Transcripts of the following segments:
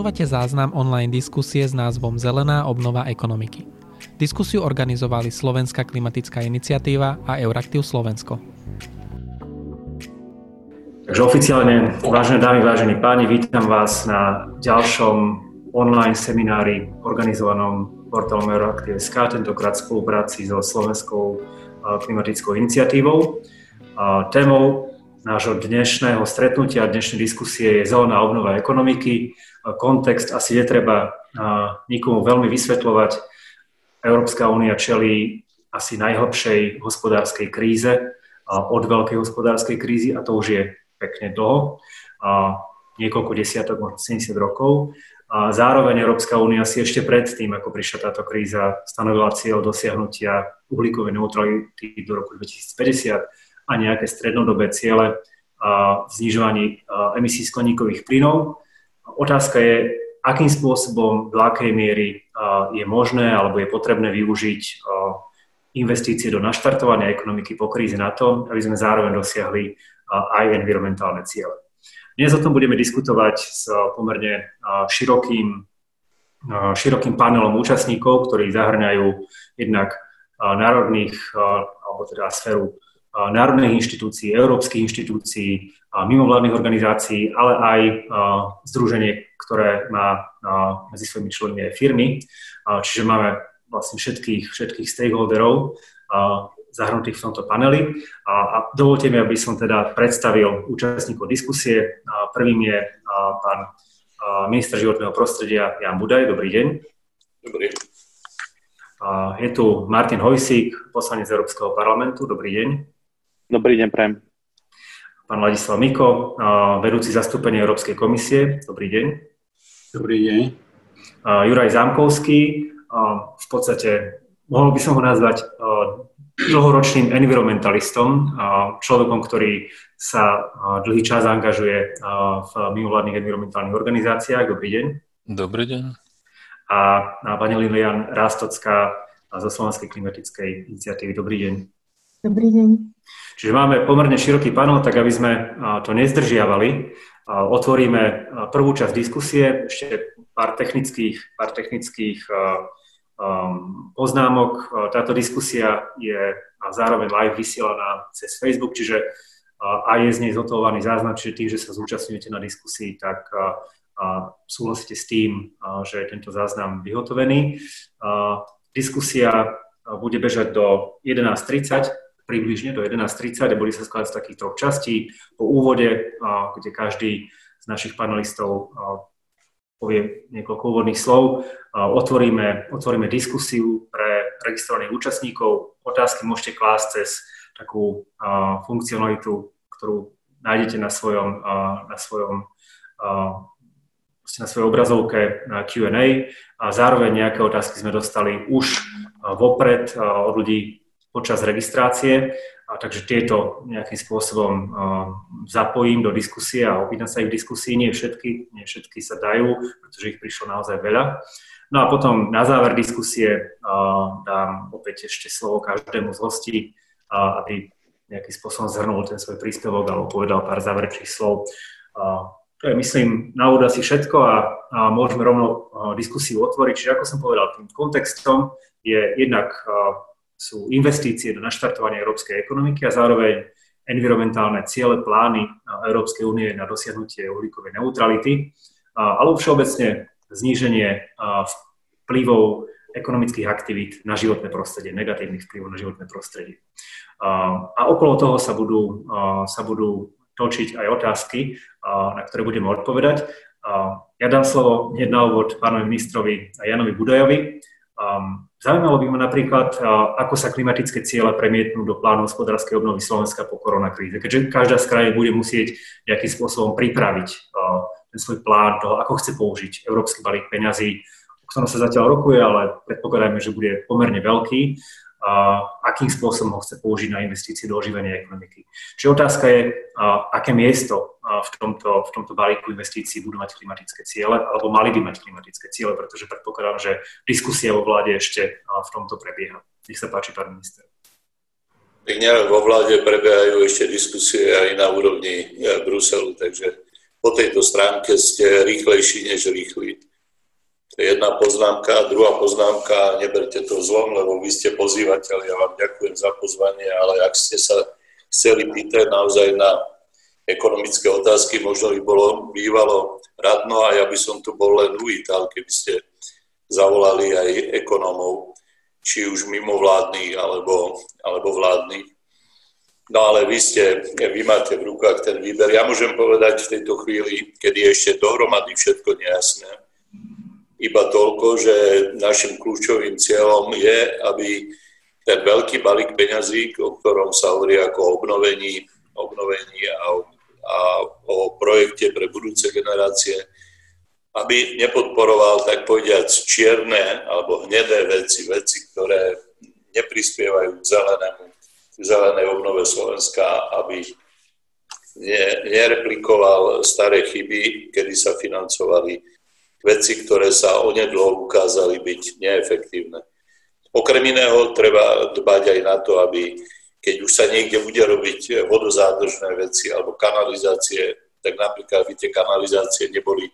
Počúvate záznam online diskusie s názvom Zelená obnova ekonomiky. Diskusiu organizovali Slovenská klimatická iniciatíva a Euraktiv Slovensko. Takže oficiálne, vážené dámy, vážení páni, vítam vás na ďalšom online seminári organizovanom portálom Euraktiv.sk, tentokrát v spolupráci so Slovenskou klimatickou iniciatívou. Témou nášho dnešného stretnutia, dnešnej diskusie je zelená obnova ekonomiky. Kontext asi netreba nikomu veľmi vysvetľovať. Európska únia čelí asi najhlbšej hospodárskej kríze od veľkej hospodárskej krízy a to už je pekne dlho, niekoľko desiatok, možno 70 rokov. A zároveň Európska únia si ešte predtým, ako prišla táto kríza, stanovila cieľ dosiahnutia uhlíkovej neutrality do roku 2050 a nejaké strednodobé ciele v znižovaní emisí skleníkových plynov. Otázka je, akým spôsobom, do akej miery je možné alebo je potrebné využiť investície do naštartovania ekonomiky po kríze na to, aby sme zároveň dosiahli aj environmentálne ciele. Dnes o tom budeme diskutovať s pomerne širokým, širokým panelom účastníkov, ktorí zahrňajú jednak národných, alebo teda sféru národných inštitúcií, európskych inštitúcií, mimovládnych organizácií, ale aj združenie, ktoré má medzi svojimi členmi aj firmy. Čiže máme vlastne všetkých, všetkých stakeholderov zahrnutých v tomto paneli. A dovolte mi, aby som teda predstavil účastníkov diskusie. Prvým je pán minister životného prostredia Jan Budaj. Dobrý deň. Dobrý. Je tu Martin Hojsík, poslanec Európskeho parlamentu. Dobrý deň. Dobrý deň, prajem. Pán Ladislav Miko, vedúci zastúpenia Európskej komisie. Dobrý deň. Dobrý deň. Juraj Zámkovský, v podstate mohol by som ho nazvať dlhoročným environmentalistom, človekom, ktorý sa dlhý čas angažuje v mimovládnych environmentálnych organizáciách. Dobrý deň. Dobrý deň. A pani Lilian Rástocká zo Slovenskej klimatickej iniciatívy. Dobrý deň. Dobrý deň. Čiže máme pomerne široký panel, tak aby sme to nezdržiavali. Otvoríme prvú časť diskusie, ešte pár technických, pár technických poznámok. Táto diskusia je zároveň live vysielaná cez Facebook, čiže aj je z nej zotovaný záznam, čiže tým, že sa zúčastňujete na diskusii, tak súhlasíte s tým, že je tento záznam vyhotovený. Diskusia bude bežať do 11.30 približne do 11.30 a boli sa skladať z takých troch častí. Po úvode, kde každý z našich panelistov povie niekoľko úvodných slov, otvoríme, otvoríme diskusiu pre registrovaných účastníkov. Otázky môžete klásť cez takú funkcionalitu, ktorú nájdete na svojom, na svojom na svojej obrazovke na Q&A a zároveň nejaké otázky sme dostali už vopred od ľudí, počas registrácie, a takže tieto nejakým spôsobom uh, zapojím do diskusie a opýtam sa ich v diskusii. Nie všetky, nie všetky sa dajú, pretože ich prišlo naozaj veľa. No a potom na záver diskusie uh, dám opäť ešte slovo každému z hostí, uh, aby nejakým spôsobom zhrnul ten svoj príspevok alebo povedal pár záverečných slov. To je, myslím, na úvod asi všetko a, môžeme rovno diskusiu otvoriť. Čiže ako som povedal, tým kontextom je jednak sú investície do naštartovania európskej ekonomiky a zároveň environmentálne ciele, plány Európskej únie na dosiahnutie uhlíkovej neutrality, alebo všeobecne zníženie vplyvov ekonomických aktivít na životné prostredie, negatívnych vplyvov na životné prostredie. A okolo toho sa budú, sa budú točiť aj otázky, na ktoré budeme odpovedať. Ja dám slovo hneď na úvod pánovi ministrovi Janovi Budajovi, zaujímalo by ma napríklad, ako sa klimatické ciele premietnú do plánu hospodárskej obnovy Slovenska po koronakríze, keďže každá z krajín bude musieť nejakým spôsobom pripraviť ten svoj plán toho, ako chce použiť európsky balík peňazí, o ktorom sa zatiaľ rokuje, ale predpokladajme, že bude pomerne veľký akým spôsobom ho chce použiť na investície do oživenia ekonomiky. Čiže otázka je, aké miesto v tomto, v tomto balíku investícií budú mať klimatické ciele, alebo mali by mať klimatické ciele, pretože predpokladám, že diskusia vo vláde ešte v tomto prebieha. Nech sa páči, pán minister. Tak nielen vo vláde prebiehajú ešte diskusie aj na úrovni e, Bruselu, takže po tejto stránke ste rýchlejší než rýchli. To je jedna poznámka. Druhá poznámka, neberte to zlom, lebo vy ste pozývateľ, ja vám ďakujem za pozvanie, ale ak ste sa chceli pýtať naozaj na ekonomické otázky, možno by bolo bývalo radno a ja by som tu bol len uvítal, keby ste zavolali aj ekonómov, či už mimovládnych alebo, alebo vládnych No ale vy ste, vy máte v rukách ten výber. Ja môžem povedať v tejto chvíli, kedy je ešte dohromady všetko nejasné, iba toľko, že našim kľúčovým cieľom je, aby ten veľký balík peňazí, o ktorom sa hovorí ako o obnovení, obnovení a, o, a o projekte pre budúce generácie, aby nepodporoval, tak povediať, čierne alebo hnedé veci, veci, ktoré neprispievajú k zelenému zelenej obnove Slovenska, aby nereplikoval staré chyby, kedy sa financovali veci, ktoré sa onedlo ukázali byť neefektívne. Okrem iného treba dbať aj na to, aby keď už sa niekde bude robiť vodozádržné veci alebo kanalizácie, tak napríklad aby tie kanalizácie neboli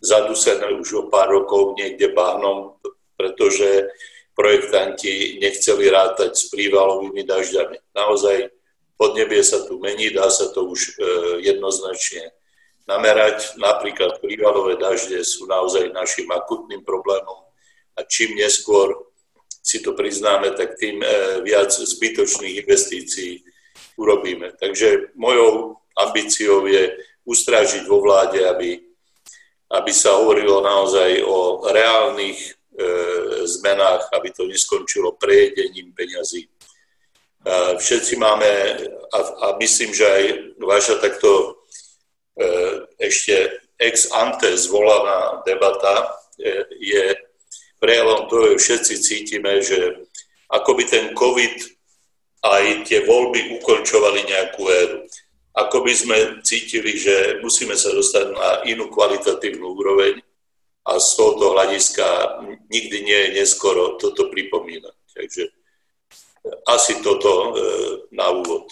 zadusené už o pár rokov niekde bahnom, pretože projektanti nechceli rátať s prívalovými dažďami. Naozaj podnebie sa tu mení, dá sa to už e, jednoznačne namerať. Napríklad prívalové dažde sú naozaj našim akutným problémom a čím neskôr si to priznáme, tak tým e, viac zbytočných investícií urobíme. Takže mojou ambíciou je ustrážiť vo vláde, aby, aby sa hovorilo naozaj o reálnych E, zmenách, aby to neskončilo prejedením peňazí. Všetci máme, a, a myslím, že aj vaša takto e, ešte ex ante zvolaná debata e, je prejavom toho, že všetci cítime, že ako by ten COVID aj tie voľby ukončovali nejakú éru. Ako by sme cítili, že musíme sa dostať na inú kvalitatívnu úroveň a z tohoto hľadiska nikdy nie je neskoro toto pripomínať. Takže asi toto e, na úvod.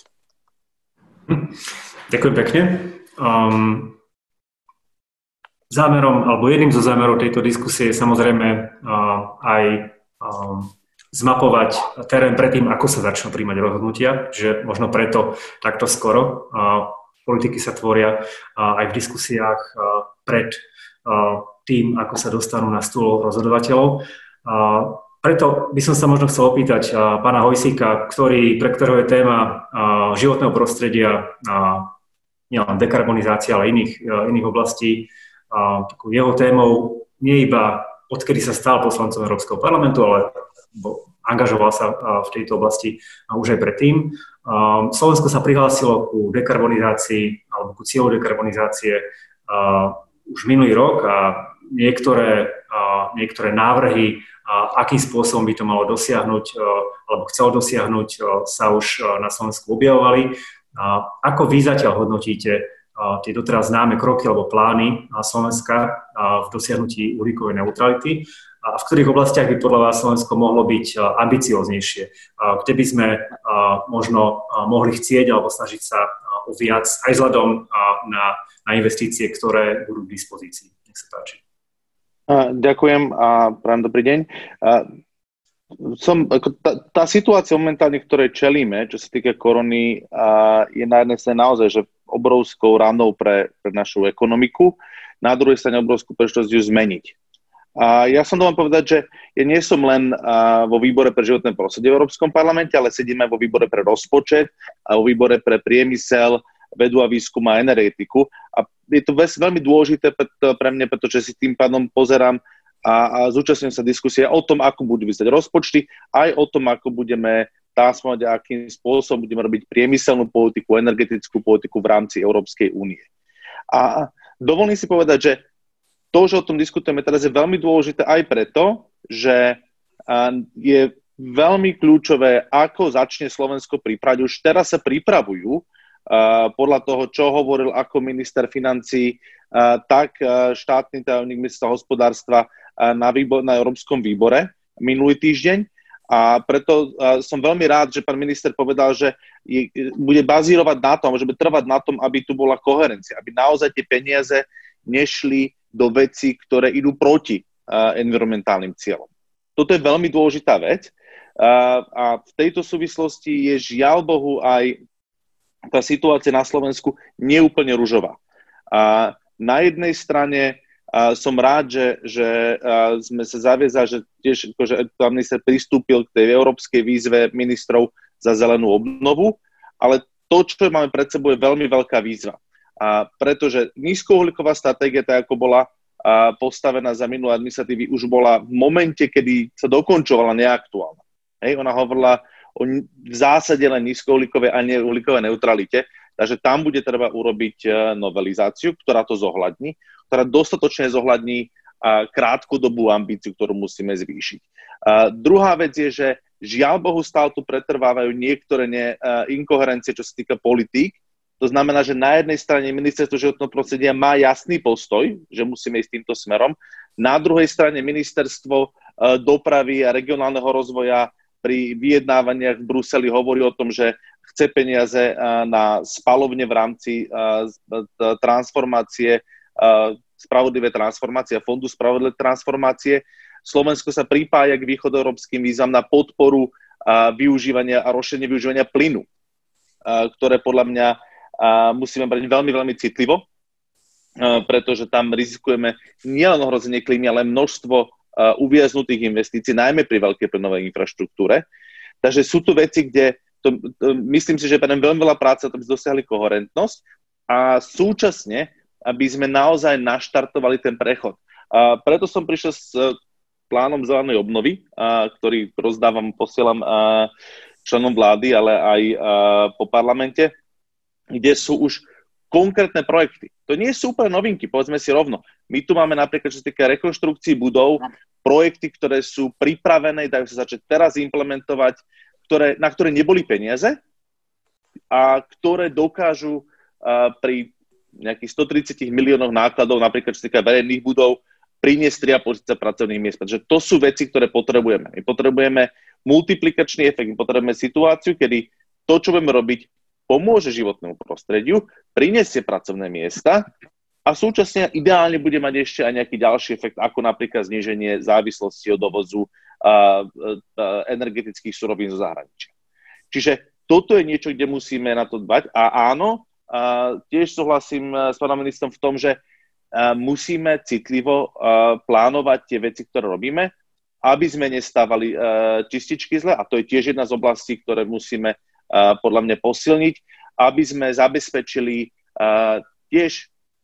Ďakujem pekne. Um, zámerom, alebo jedným zo zámerov tejto diskusie je samozrejme uh, aj um, zmapovať terén predtým, ako sa začnú príjmať rozhodnutia, že možno preto takto skoro. Uh, politiky sa tvoria uh, aj v diskusiách uh, pred uh, tým, ako sa dostanú na stôl rozhodovateľov. A preto by som sa možno chcel opýtať pána Hojsíka, ktorý, pre ktorého je téma životného prostredia, nielen dekarbonizácia, ale iných, iných oblastí, jeho témou nie iba odkedy sa stal poslancom Európskeho parlamentu, ale angažoval sa v tejto oblasti už aj predtým. Slovensko sa prihlásilo ku dekarbonizácii alebo ku cieľu dekarbonizácie už minulý rok a niektoré, niektoré návrhy, akým spôsobom by to malo dosiahnuť alebo chcel dosiahnuť, sa už na Slovensku objavovali. Ako vy zatiaľ hodnotíte tie doteraz známe kroky alebo plány Slovenska v dosiahnutí uhlíkovej neutrality a v ktorých oblastiach by podľa vás Slovensko mohlo byť ambicioznejšie, kde by sme možno mohli chcieť alebo snažiť sa o viac aj vzhľadom na, na investície, ktoré budú k dispozícii. Nech sa páči. Ďakujem a prajem dobrý deň. Som, ako tá, tá situácia momentálne, ktorej čelíme, čo sa týka korony, je na jednej strane naozaj že obrovskou ranou pre, pre našu ekonomiku, na druhej strane obrovskú príležitosť ju zmeniť. A ja som to vám povedať, že ja nie som len vo výbore pre životné prostredie v Európskom parlamente, ale sedím aj vo výbore pre rozpočet a vo výbore pre priemysel, vedu a výskum a energetiku. A je to veľmi dôležité pre mňa, pretože si tým pádom pozerám a, a zúčastňujem sa diskusie o tom, ako budú vyzerať rozpočty, aj o tom, ako budeme transformovať a akým spôsobom budeme robiť priemyselnú politiku, energetickú politiku v rámci Európskej únie. A dovolím si povedať, že to, že o tom diskutujeme teraz, je veľmi dôležité aj preto, že je veľmi kľúčové, ako začne Slovensko pripravať. Už teraz sa pripravujú podľa toho, čo hovoril ako minister financí, tak štátny tajomník ministra hospodárstva na, výbor, na Európskom výbore minulý týždeň. A preto som veľmi rád, že pán minister povedal, že bude bazírovať na tom, že bude trvať na tom, aby tu bola koherencia, aby naozaj tie peniaze nešli do veci, ktoré idú proti environmentálnym cieľom. Toto je veľmi dôležitá vec a v tejto súvislosti je žiaľ Bohu aj tá situácia na Slovensku neúplne ružová. A na jednej strane som rád, že, že sme sa zaviazali, že tiež akože pán minister pristúpil k tej európskej výzve ministrov za zelenú obnovu, ale to, čo máme pred sebou, je veľmi veľká výzva. A pretože nízkouhlíková stratégia, tak ako bola a postavená za minulé administratívy, už bola v momente, kedy sa dokončovala neaktuálna. Hej, ona hovorila o v zásade len nízkouhlíkovej a neuhlíkovej neutralite, takže tam bude treba urobiť e, novelizáciu, ktorá to zohľadní ktorá dostatočne zohľadní krátkodobú ambíciu, ktorú musíme zvýšiť. Druhá vec je, že žiaľ Bohu stále tu pretrvávajú niektoré ne, inkoherencie, čo sa týka politík. To znamená, že na jednej strane ministerstvo životného prostredia má jasný postoj, že musíme ísť týmto smerom. Na druhej strane ministerstvo dopravy a regionálneho rozvoja pri vyjednávaniach v Bruseli hovorí o tom, že chce peniaze na spalovne v rámci transformácie spravodlivé transformácie Fondu spravodlivé transformácie. Slovensko sa pripája k východoeurópskym výzvam na podporu využívania a rozšírenie využívania plynu, ktoré podľa mňa musíme brať veľmi, veľmi citlivo, pretože tam rizikujeme nielen ohrozenie klímy, ale množstvo uviaznutých investícií, najmä pri veľkej plynovej infraštruktúre. Takže sú tu veci, kde to, to, myslím si, že je veľmi veľa práce, aby sme dosiahli koherentnosť a súčasne aby sme naozaj naštartovali ten prechod. A preto som prišiel s e, plánom zelenej obnovy, a, ktorý rozdávam, posielam a, členom vlády, ale aj a, po parlamente, kde sú už konkrétne projekty. To nie sú úplne novinky, povedzme si rovno. My tu máme napríklad, čo sa týka rekonštrukcií budov, projekty, ktoré sú pripravené, dajú sa začať teraz implementovať, ktoré, na ktoré neboli peniaze a ktoré dokážu uh, pri nejakých 130 miliónov nákladov, napríklad čo týka verejných budov, priniesť 3,5 pracovných miest. Pretože to sú veci, ktoré potrebujeme. My potrebujeme multiplikačný efekt, my potrebujeme situáciu, kedy to, čo budeme robiť, pomôže životnému prostrediu, priniesie pracovné miesta a súčasne ideálne bude mať ešte aj nejaký ďalší efekt, ako napríklad zníženie závislosti od dovozu energetických surovín zo zahraničia. Čiže toto je niečo, kde musíme na to dbať a áno, tiež súhlasím eh, s pánom ministrom v tom, že eh, musíme citlivo eh, plánovať tie veci, ktoré robíme, aby sme nestávali čističky zle, a to je tiež jedna z oblastí, ktoré musíme podľa mňa posilniť, aby sme zabezpečili tiež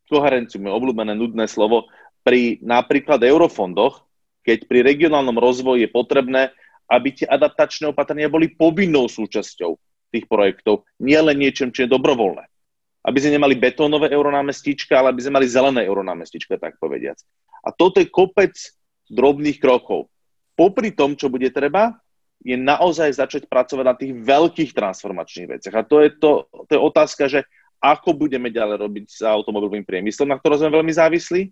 koherenciu, moje obľúbené nudné slovo, pri napríklad eurofondoch, keď pri regionálnom rozvoji je potrebné, aby tie adaptačné opatrenia boli povinnou súčasťou tých projektov, nie len niečím, čo je dobrovoľné aby sme nemali betónové euronámestička, ale aby sme mali zelené euronámestička, tak povediac. A toto je kopec drobných krokov. Popri tom, čo bude treba, je naozaj začať pracovať na tých veľkých transformačných veciach. A to je, to, to je otázka, že ako budeme ďalej robiť s automobilovým priemyslom, na ktorom sme veľmi závislí,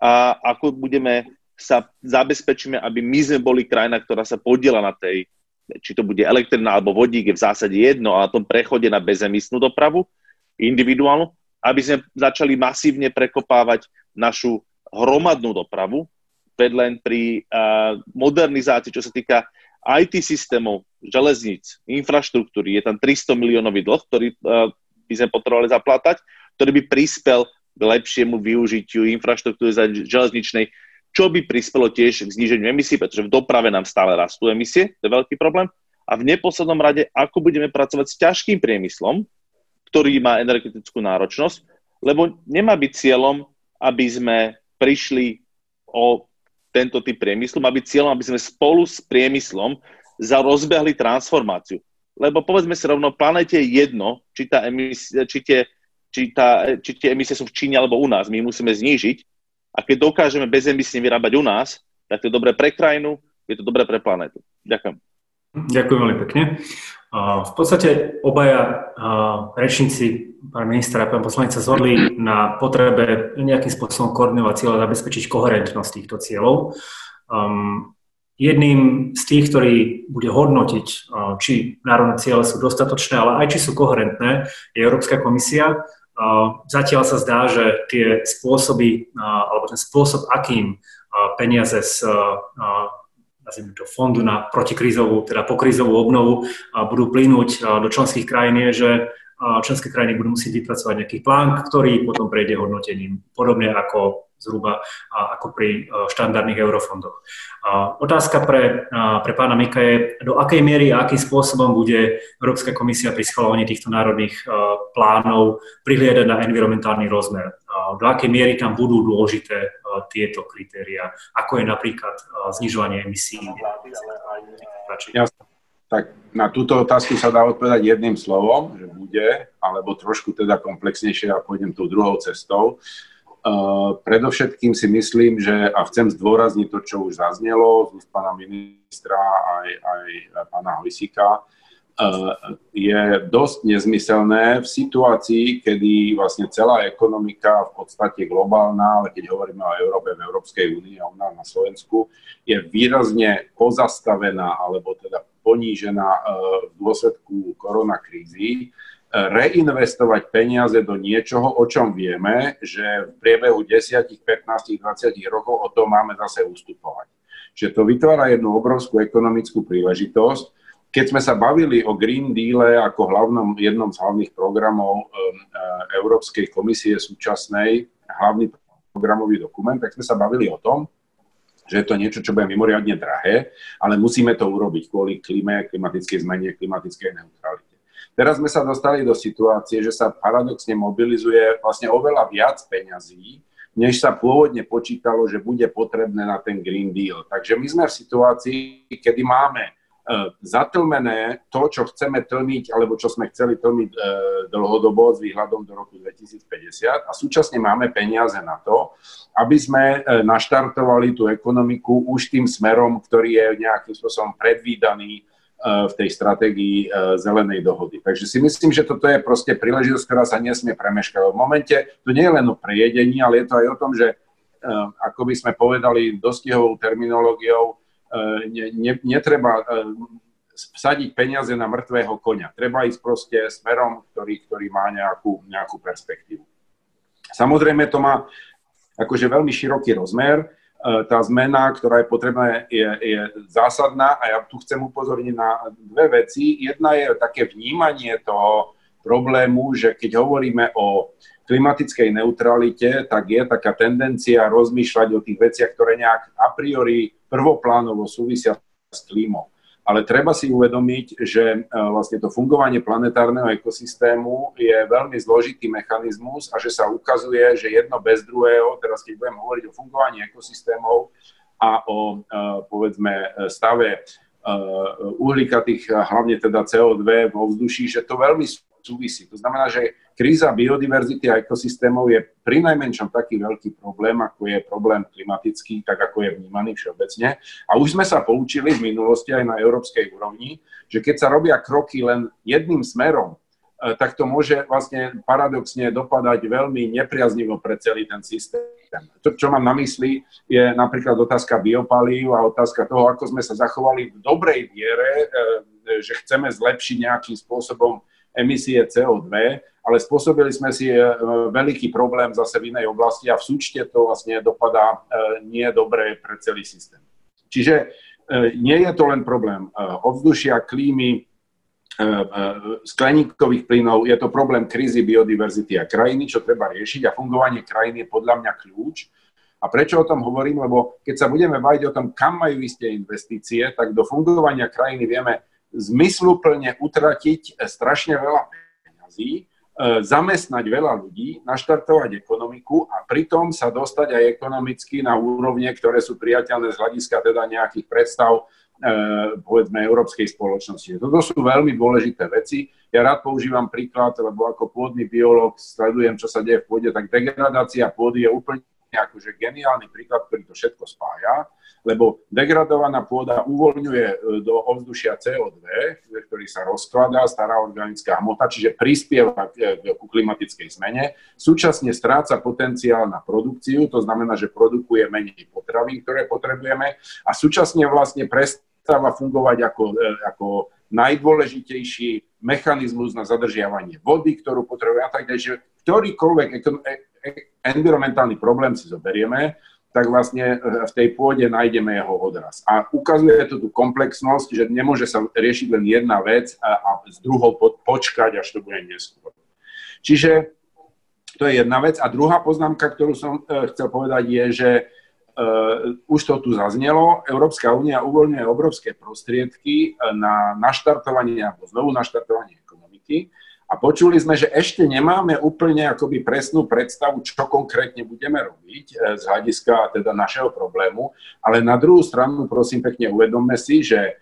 a ako budeme sa zabezpečíme, aby my sme boli krajina, ktorá sa podiela na tej, či to bude elektrina alebo vodík, je v zásade jedno, a na tom prechode na bezemisnú dopravu, individuálnu, aby sme začali masívne prekopávať našu hromadnú dopravu, veď len pri uh, modernizácii, čo sa týka IT systémov, železníc, infraštruktúry, je tam 300 miliónový dlh, ktorý uh, by sme potrebovali zaplatať, ktorý by prispel k lepšiemu využitiu infraštruktúry železničnej, čo by prispelo tiež k zníženiu emisí, pretože v doprave nám stále rastú emisie, to je veľký problém. A v neposlednom rade, ako budeme pracovať s ťažkým priemyslom, ktorý má energetickú náročnosť, lebo nemá byť cieľom, aby sme prišli o tento typ priemyslu, má byť cieľom, aby sme spolu s priemyslom rozbehli transformáciu. Lebo povedzme si rovno, planete je jedno, či, tá emis, či, tie, či, tá, či tie emisie sú v Číne alebo u nás. My musíme znížiť. A keď dokážeme bezemisne vyrábať u nás, tak to je dobré pre krajinu, je to dobré pre planetu. Ďakujem. Ďakujem veľmi pekne. V podstate obaja rečníci, pán minister a pán poslanec sa zhodli na potrebe nejakým spôsobom koordinovať cieľ a zabezpečiť koherentnosť týchto cieľov. Jedným z tých, ktorý bude hodnotiť, či národné ciele sú dostatočné, ale aj či sú koherentné, je Európska komisia. Zatiaľ sa zdá, že tie spôsoby, alebo ten spôsob, akým peniaze z nazvime to, fondu na protikrízovú, teda pokrízovú obnovu budú plynúť do členských krajín, je, že členské krajiny budú musieť vypracovať nejaký plán, ktorý potom prejde hodnotením, podobne ako zhruba ako pri štandardných eurofondoch. Otázka pre, pre pána Mika je, do akej miery a akým spôsobom bude Európska komisia pri schvalovaní týchto národných plánov prihliadať na environmentálny rozmer. Do akej miery tam budú dôležité tieto kritéria, ako je napríklad znižovanie emisí. Jasne. Tak na túto otázku sa dá odpovedať jedným slovom, že bude, alebo trošku teda komplexnejšie a pôjdem tou druhou cestou. Uh, predovšetkým si myslím, že, a chcem zdôrazniť to, čo už zaznelo z pána ministra aj, aj pána Hojsika, uh, je dosť nezmyselné v situácii, kedy vlastne celá ekonomika v podstate globálna, ale keď hovoríme o Európe, v Európskej únii a u nás na Slovensku, je výrazne pozastavená alebo teda ponížená e, v dôsledku koronakrízy, reinvestovať peniaze do niečoho, o čom vieme, že v priebehu 10, 15, 20 rokov o tom máme zase ustupovať. Čiže to vytvára jednu obrovskú ekonomickú príležitosť. Keď sme sa bavili o Green Deal ako hlavnom, jednom z hlavných programov e, Európskej komisie súčasnej, hlavný programový dokument, tak sme sa bavili o tom, že je to niečo, čo bude mimoriadne drahé, ale musíme to urobiť kvôli klíme, klimatickej zmene, klimatickej neutralite. Teraz sme sa dostali do situácie, že sa paradoxne mobilizuje vlastne oveľa viac peňazí, než sa pôvodne počítalo, že bude potrebné na ten Green Deal. Takže my sme v situácii, kedy máme E, zatlmené to, čo chceme tlmiť, alebo čo sme chceli tlmiť e, dlhodobo s výhľadom do roku 2050 a súčasne máme peniaze na to, aby sme e, naštartovali tú ekonomiku už tým smerom, ktorý je nejakým spôsobom predvídaný v tej stratégii zelenej dohody. Takže si myslím, že toto je proste príležitosť, ktorá sa nesmie premeškať. V momente to nie je len o prejedení, ale je to aj o tom, že ako by sme povedali dostihovou terminológiou, ne, ne, netreba vsadiť peniaze na mŕtvého konia. Treba ísť proste smerom, ktorý, ktorý má nejakú, nejakú perspektívu. Samozrejme to má akože veľmi široký rozmer. E, tá zmena, ktorá je potrebná, je, je zásadná a ja tu chcem upozorniť na dve veci. Jedna je také vnímanie toho problému, že keď hovoríme o klimatickej neutralite, tak je taká tendencia rozmýšľať o tých veciach, ktoré nejak a priori prvoplánovo súvisia s klímou. Ale treba si uvedomiť, že e, vlastne to fungovanie planetárneho ekosystému je veľmi zložitý mechanizmus a že sa ukazuje, že jedno bez druhého, teraz keď budem hovoriť o fungovaní ekosystémov a o e, povedzme stave e, uhlíkatých, hlavne teda CO2 vo vzduší, že to veľmi súvisí. To znamená, že kríza biodiverzity a ekosystémov je pri najmenšom taký veľký problém, ako je problém klimatický, tak ako je vnímaný všeobecne. A už sme sa poučili v minulosti aj na európskej úrovni, že keď sa robia kroky len jedným smerom, e, tak to môže vlastne paradoxne dopadať veľmi nepriaznivo pre celý ten systém. To, čo mám na mysli, je napríklad otázka biopalív a otázka toho, ako sme sa zachovali v dobrej viere, e, že chceme zlepšiť nejakým spôsobom emisie CO2, ale spôsobili sme si e, veľký problém zase v inej oblasti a v súčte to vlastne dopadá e, nie dobre pre celý systém. Čiže e, nie je to len problém ovzdušia, klímy, skleníkových plynov, je to problém krízy biodiverzity a krajiny, čo treba riešiť a fungovanie krajiny je podľa mňa kľúč. A prečo o tom hovorím? Lebo keď sa budeme baviť o tom, kam majú tie investície, tak do fungovania krajiny vieme zmysluplne utratiť strašne veľa peňazí, e, zamestnať veľa ľudí, naštartovať ekonomiku a pritom sa dostať aj ekonomicky na úrovne, ktoré sú priateľné z hľadiska teda nejakých predstav e, povedzme európskej spoločnosti. Toto sú veľmi dôležité veci. Ja rád používam príklad, lebo ako pôdny biolog sledujem, čo sa deje v pôde, tak degradácia pôdy je úplne akože geniálny príklad, ktorý to všetko spája, lebo degradovaná pôda uvoľňuje e, do ovzdušia CO2, ktorý sa rozkladá, stará organická hmota, čiže prispieva ku klimatickej zmene. Súčasne stráca potenciál na produkciu, to znamená, že produkuje menej potravín, ktoré potrebujeme a súčasne vlastne prestáva fungovať ako, e, ako najdôležitejší mechanizmus na zadržiavanie vody, ktorú potrebujeme a tak ďalej. Ktorýkoľvek e, environmentálny problém si zoberieme, tak vlastne e, v tej pôde nájdeme jeho odraz. A ukazuje to tú komplexnosť, že nemôže sa riešiť len jedna vec a, a s druhou počkať, až to bude neskôr. Čiže to je jedna vec. A druhá poznámka, ktorú som e, chcel povedať, je, že uh, už to tu zaznelo, Európska únia uvoľňuje obrovské prostriedky na naštartovanie alebo znovu naštartovanie ekonomiky. A počuli sme, že ešte nemáme úplne akoby presnú predstavu, čo konkrétne budeme robiť e, z hľadiska teda našeho problému, ale na druhú stranu prosím pekne uvedomme si, že e,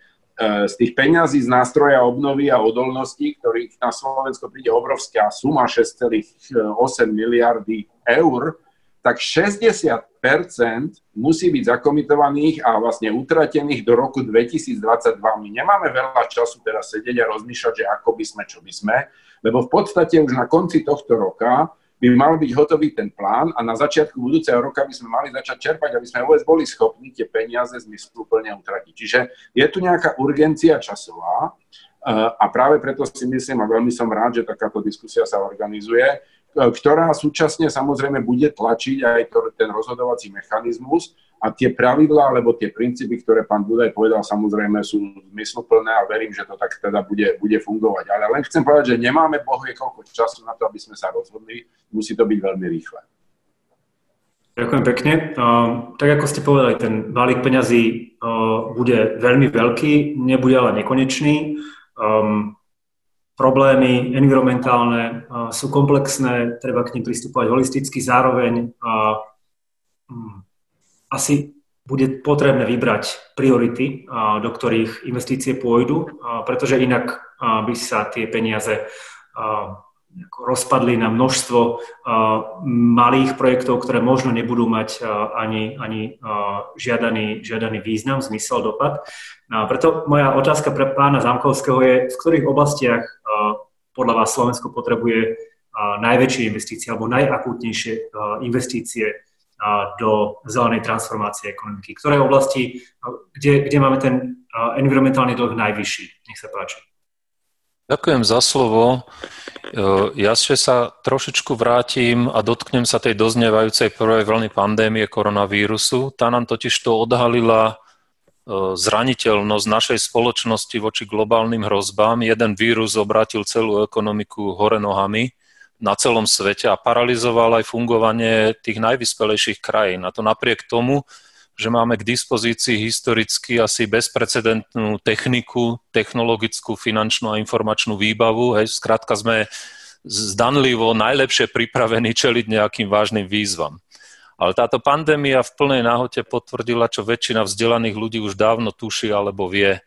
z tých peňazí z nástroja obnovy a odolnosti, ktorých na Slovensko príde obrovská suma 6,8 miliardy eur, tak 60% musí byť zakomitovaných a vlastne utratených do roku 2022. My nemáme veľa času teraz sedieť a rozmýšľať, že ako by sme, čo by sme, lebo v podstate už na konci tohto roka by mal byť hotový ten plán a na začiatku budúceho roka by sme mali začať čerpať, aby sme vôbec boli schopní tie peniaze zmysluplne utratiť. Čiže je tu nejaká urgencia časová eh, a práve preto si myslím a veľmi som rád, že takáto diskusia sa organizuje, eh, ktorá súčasne samozrejme bude tlačiť aj ten rozhodovací mechanizmus, a tie pravidlá alebo tie princípy, ktoré pán Budaj povedal, samozrejme sú zmysluplné a verím, že to tak teda bude, bude fungovať. Ale len chcem povedať, že nemáme bohvie koľko času na to, aby sme sa rozhodli. Musí to byť veľmi rýchle. Ďakujem pekne. Tak ako ste povedali, ten balík peňazí bude veľmi veľký, nebude ale nekonečný. Um, problémy environmentálne sú komplexné, treba k nim pristupovať holisticky, zároveň um, asi bude potrebné vybrať priority, do ktorých investície pôjdu, pretože inak by sa tie peniaze rozpadli na množstvo malých projektov, ktoré možno nebudú mať ani, ani žiadaný, žiadaný význam, zmysel, dopad. Preto moja otázka pre pána Zamkovského je, v ktorých oblastiach podľa vás Slovensko potrebuje najväčšie investície alebo najakútnejšie investície do zelenej transformácie ekonomiky? Ktoré oblasti, kde, kde máme ten environmentálny dlh najvyšší? Nech sa páči. Ďakujem za slovo. Ja ešte sa trošičku vrátim a dotknem sa tej doznievajúcej prvej vlny pandémie koronavírusu. Tá nám totiž to odhalila zraniteľnosť našej spoločnosti voči globálnym hrozbám. Jeden vírus obratil celú ekonomiku hore nohami na celom svete a paralizoval aj fungovanie tých najvyspelejších krajín. A to napriek tomu, že máme k dispozícii historicky asi bezprecedentnú techniku, technologickú, finančnú a informačnú výbavu. Hej, skrátka sme zdanlivo najlepšie pripravení čeliť nejakým vážnym výzvam. Ale táto pandémia v plnej náhote potvrdila, čo väčšina vzdelaných ľudí už dávno tuší alebo vie,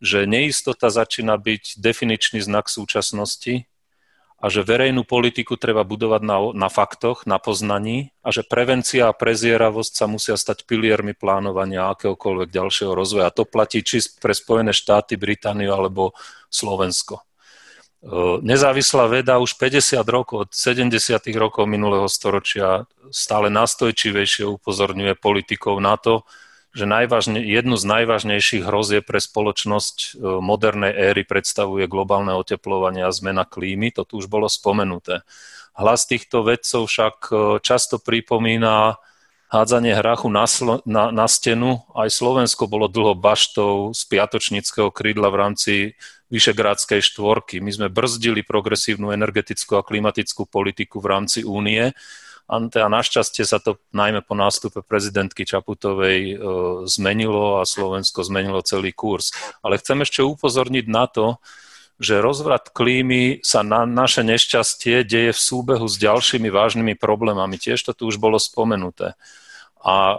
že neistota začína byť definičný znak súčasnosti a že verejnú politiku treba budovať na, na faktoch, na poznaní a že prevencia a prezieravosť sa musia stať piliermi plánovania akéhokoľvek ďalšieho rozvoja. A to platí či pre Spojené štáty, Britániu alebo Slovensko. Nezávislá veda už 50 rokov, od 70. rokov minulého storočia stále nastojčivejšie upozorňuje politikov na to, že najvážne, jednu z najvážnejších hrozie pre spoločnosť e, modernej éry predstavuje globálne oteplovanie a zmena klímy, to tu už bolo spomenuté. Hlas týchto vedcov však e, často pripomína hádzanie hrachu na, slo, na, na stenu. Aj Slovensko bolo dlho baštou z piatočníckého krídla v rámci Vyšegrádskej štvorky. My sme brzdili progresívnu energetickú a klimatickú politiku v rámci únie a našťastie sa to najmä po nástupe prezidentky Čaputovej e, zmenilo a Slovensko zmenilo celý kurz. Ale chcem ešte upozorniť na to, že rozvrat klímy sa na naše nešťastie deje v súbehu s ďalšími vážnymi problémami. Tiež to tu už bolo spomenuté. A e,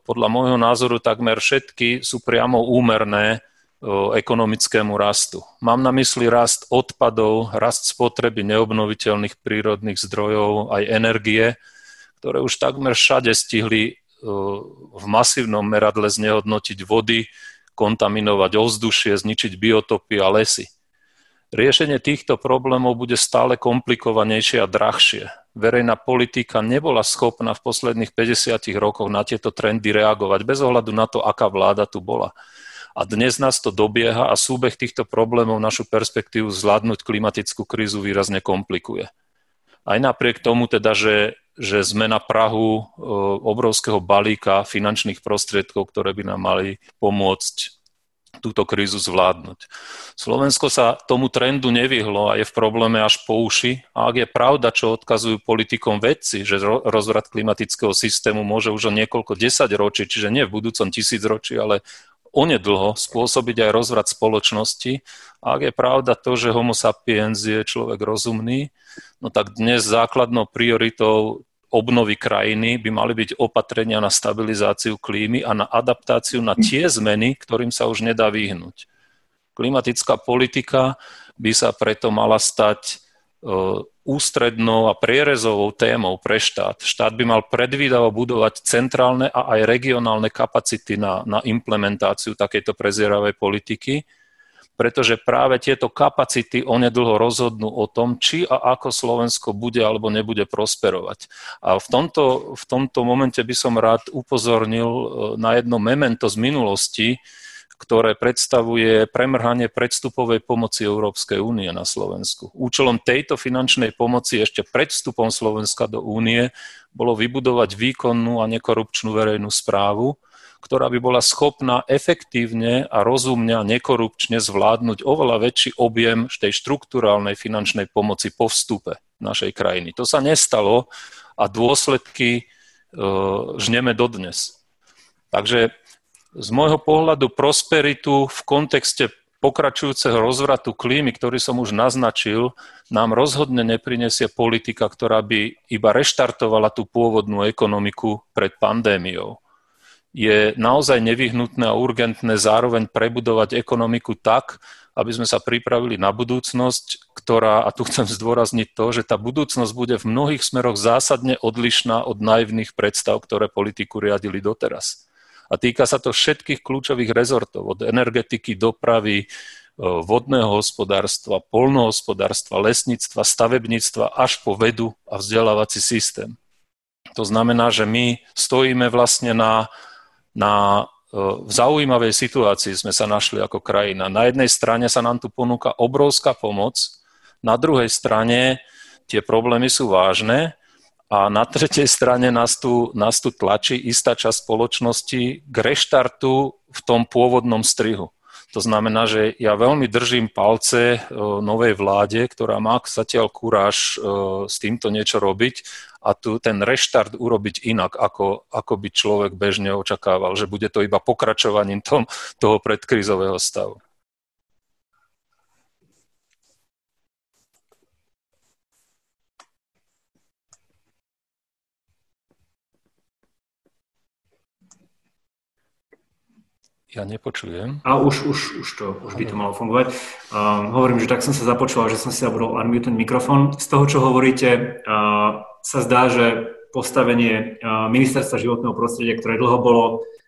podľa môjho názoru takmer všetky sú priamo úmerné ekonomickému rastu. Mám na mysli rast odpadov, rast spotreby neobnoviteľných prírodných zdrojov, aj energie, ktoré už takmer všade stihli v masívnom meradle znehodnotiť vody, kontaminovať ovzdušie, zničiť biotopy a lesy. Riešenie týchto problémov bude stále komplikovanejšie a drahšie. Verejná politika nebola schopná v posledných 50 rokoch na tieto trendy reagovať, bez ohľadu na to, aká vláda tu bola. A dnes nás to dobieha a súbeh týchto problémov našu perspektívu zvládnuť klimatickú krízu výrazne komplikuje. Aj napriek tomu teda, že, že sme na Prahu e, obrovského balíka finančných prostriedkov, ktoré by nám mali pomôcť túto krízu zvládnuť. Slovensko sa tomu trendu nevyhlo a je v probléme až po uši. A ak je pravda, čo odkazujú politikom vedci, že rozvrat klimatického systému môže už o niekoľko desať ročí, čiže nie v budúcom tisícročí, ale onedlho spôsobiť aj rozvrat spoločnosti. A ak je pravda to, že homo sapiens je človek rozumný, no tak dnes základnou prioritou obnovy krajiny by mali byť opatrenia na stabilizáciu klímy a na adaptáciu na tie zmeny, ktorým sa už nedá vyhnúť. Klimatická politika by sa preto mala stať e, ústrednou a prierezovou témou pre štát. Štát by mal predvídavo budovať centrálne a aj regionálne kapacity na, na implementáciu takejto prezieravej politiky pretože práve tieto kapacity onedlho rozhodnú o tom, či a ako Slovensko bude alebo nebude prosperovať. A v tomto, v tomto momente by som rád upozornil e, na jedno memento z minulosti, ktoré predstavuje premrhanie predstupovej pomoci Európskej únie na Slovensku. Účelom tejto finančnej pomoci ešte pred vstupom Slovenska do únie bolo vybudovať výkonnú a nekorupčnú verejnú správu, ktorá by bola schopná efektívne a rozumne a nekorupčne zvládnuť oveľa väčší objem tej štruktúrálnej finančnej pomoci po vstupe našej krajiny. To sa nestalo a dôsledky e, žneme dodnes. Takže z môjho pohľadu prosperitu v kontexte pokračujúceho rozvratu klímy, ktorý som už naznačil, nám rozhodne neprinesie politika, ktorá by iba reštartovala tú pôvodnú ekonomiku pred pandémiou je naozaj nevyhnutné a urgentné zároveň prebudovať ekonomiku tak, aby sme sa pripravili na budúcnosť, ktorá, a tu chcem zdôrazniť to, že tá budúcnosť bude v mnohých smeroch zásadne odlišná od naivných predstav, ktoré politiku riadili doteraz. A týka sa to všetkých kľúčových rezortov, od energetiky, dopravy, e, vodného hospodárstva, polnohospodárstva, lesníctva, stavebníctva až po vedu a vzdelávací systém. To znamená, že my stojíme vlastne na na, e, v zaujímavej situácii sme sa našli ako krajina. Na jednej strane sa nám tu ponúka obrovská pomoc, na druhej strane tie problémy sú vážne a na tretej strane nás tu, nás tu tlačí istá časť spoločnosti k reštartu v tom pôvodnom strihu. To znamená, že ja veľmi držím palce e, novej vláde, ktorá má zatiaľ kúraž e, s týmto niečo robiť a tu ten reštart urobiť inak, ako, ako by človek bežne očakával, že bude to iba pokračovaním tom, toho predkrizového stavu. Ja nepočujem. A už, už, už, to, už by to malo fungovať. Uh, hovorím, že tak som sa započul, že som si zabudol unmute mikrofón. Z toho, čo hovoríte, uh, sa zdá, že postavenie uh, ministerstva životného prostredia, ktoré dlho bolo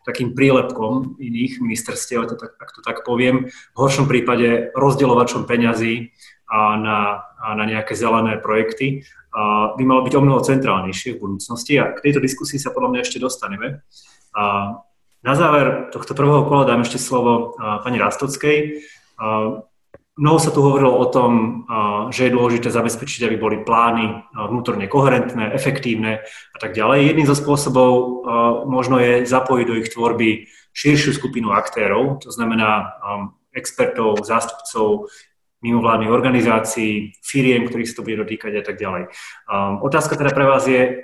takým prílepkom iných ministerstiev, to tak, ak to tak poviem, v horšom prípade rozdielovačom peňazí a na, a na nejaké zelené projekty, uh, by malo byť o mnoho centrálnejšie v budúcnosti. A k tejto diskusii sa podľa mňa ešte dostaneme. Uh, na záver tohto prvého kola dám ešte slovo pani Rastockej. Mnoho sa tu hovorilo o tom, že je dôležité zabezpečiť, aby boli plány vnútorne koherentné, efektívne a tak ďalej. Jedným zo spôsobov možno je zapojiť do ich tvorby širšiu skupinu aktérov, to znamená expertov, zástupcov mimovládnych organizácií, firiem, ktorých sa to bude dotýkať a tak ďalej. Otázka teda pre vás je,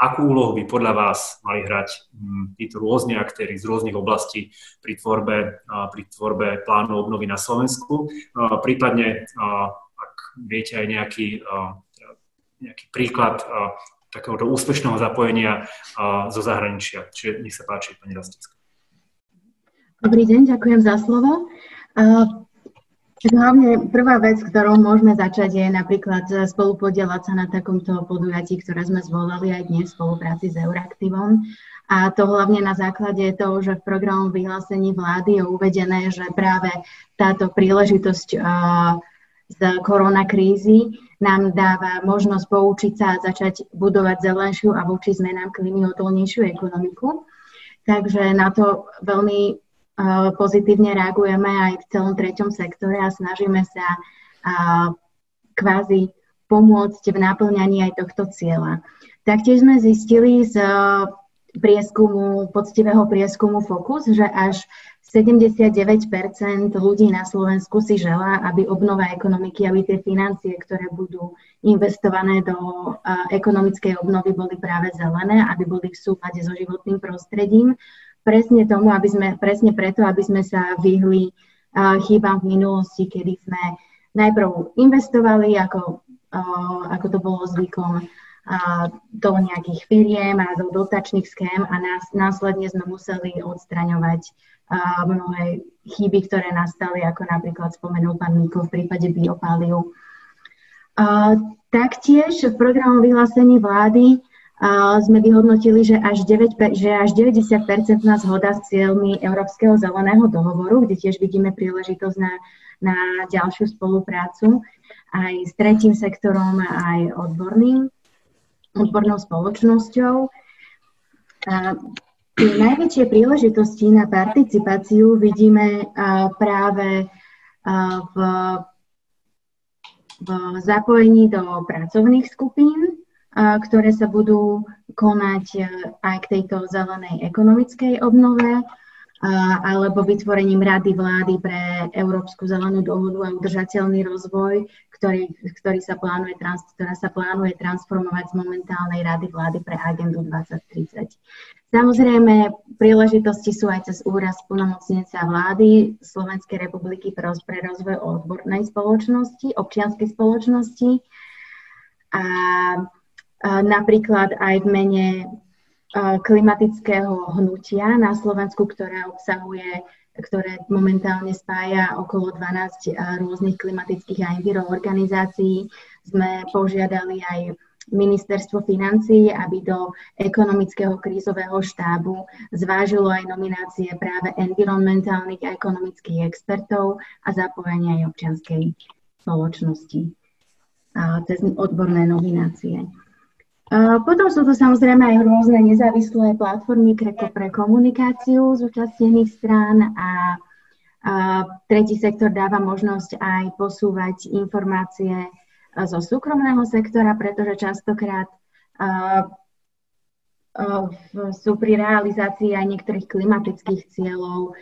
akú úlohu by podľa vás mali hrať hm, títo rôzne aktéry z rôznych oblastí pri tvorbe, pri tvorbe plánu obnovy na Slovensku. Prípadne, ak viete aj nejaký, nejaký príklad takéhoto úspešného zapojenia zo zahraničia. Čiže nech sa páči, pani Rastická. Dobrý deň, ďakujem za slovo. Hlavne prvá vec, ktorou môžeme začať, je napríklad spolupodielať sa na takomto podujatí, ktoré sme zvolali aj dnes v spolupráci s Euraktivom. A to hlavne na základe toho, že v programu vyhlásení vlády je uvedené, že práve táto príležitosť z koronakrízy nám dáva možnosť poučiť sa a začať budovať zelenšiu a voči zmenám klímy odolnejšiu ekonomiku. Takže na to veľmi pozitívne reagujeme aj v celom treťom sektore a snažíme sa kvázi pomôcť v naplňaní aj tohto cieľa. Taktiež sme zistili z prieskumu, poctivého prieskumu Focus, že až 79% ľudí na Slovensku si želá, aby obnova ekonomiky, aby tie financie, ktoré budú investované do ekonomickej obnovy, boli práve zelené, aby boli v súlade so životným prostredím presne tomu, aby sme, presne preto, aby sme sa vyhli chýbam v minulosti, kedy sme najprv investovali, ako, ako to bolo zvykom, do nejakých firiem a do dotačných schém a nás, následne sme museli odstraňovať mnohé chyby, ktoré nastali, ako napríklad spomenul pán Miko v prípade biopáliu. Taktiež v programu vyhlásení vlády sme vyhodnotili, že až, 9, že až 90% nás zhoda s cieľmi Európskeho zeleného dohovoru, kde tiež vidíme príležitosť na, na ďalšiu spoluprácu aj s tretím sektorom, aj odborným, odbornou spoločnosťou. A tie najväčšie príležitosti na participáciu vidíme práve v, v zapojení do pracovných skupín, ktoré sa budú konať e, aj k tejto zelenej ekonomickej obnove, alebo vytvorením Rady vlády pre Európsku zelenú dohodu a udržateľný rozvoj, ktorý, ktorý sa plánuje, ktorá sa plánuje transformovať z momentálnej Rady vlády pre agendu 2030. Samozrejme, príležitosti sú aj cez úraz plnomocnenca vlády Slovenskej republiky pre rozvoj odbornej spoločnosti, občianskej spoločnosti. A napríklad aj v mene klimatického hnutia na Slovensku, ktoré obsahuje, ktoré momentálne spája okolo 12 rôznych klimatických a enviro organizácií, sme požiadali aj ministerstvo financií, aby do ekonomického krízového štábu zvážilo aj nominácie práve environmentálnych a ekonomických expertov a zapojenie aj občianskej spoločnosti cez odborné nominácie. Potom sú to samozrejme aj rôzne nezávislé platformy pre, komunikáciu zúčastnených strán a, tretí sektor dáva možnosť aj posúvať informácie zo súkromného sektora, pretože častokrát a, sú pri realizácii aj niektorých klimatických cieľov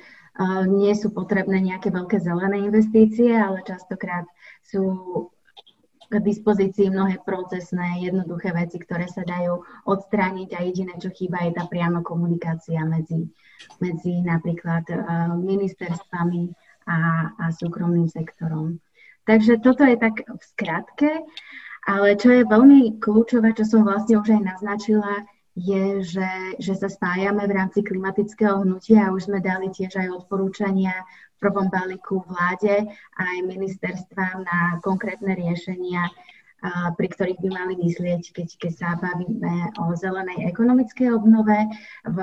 nie sú potrebné nejaké veľké zelené investície, ale častokrát sú k dispozícii mnohé procesné, jednoduché veci, ktoré sa dajú odstrániť a jediné, čo chýba, je tá priama komunikácia medzi, medzi napríklad uh, ministerstvami a, a súkromným sektorom. Takže toto je tak v skratke, ale čo je veľmi kľúčové, čo som vlastne už aj naznačila, je, že, že sa spájame v rámci klimatického hnutia a už sme dali tiež aj odporúčania prvom balíku vláde aj ministerstvám na konkrétne riešenia, pri ktorých by mali myslieť, keď, keď sa bavíme o zelenej ekonomickej obnove v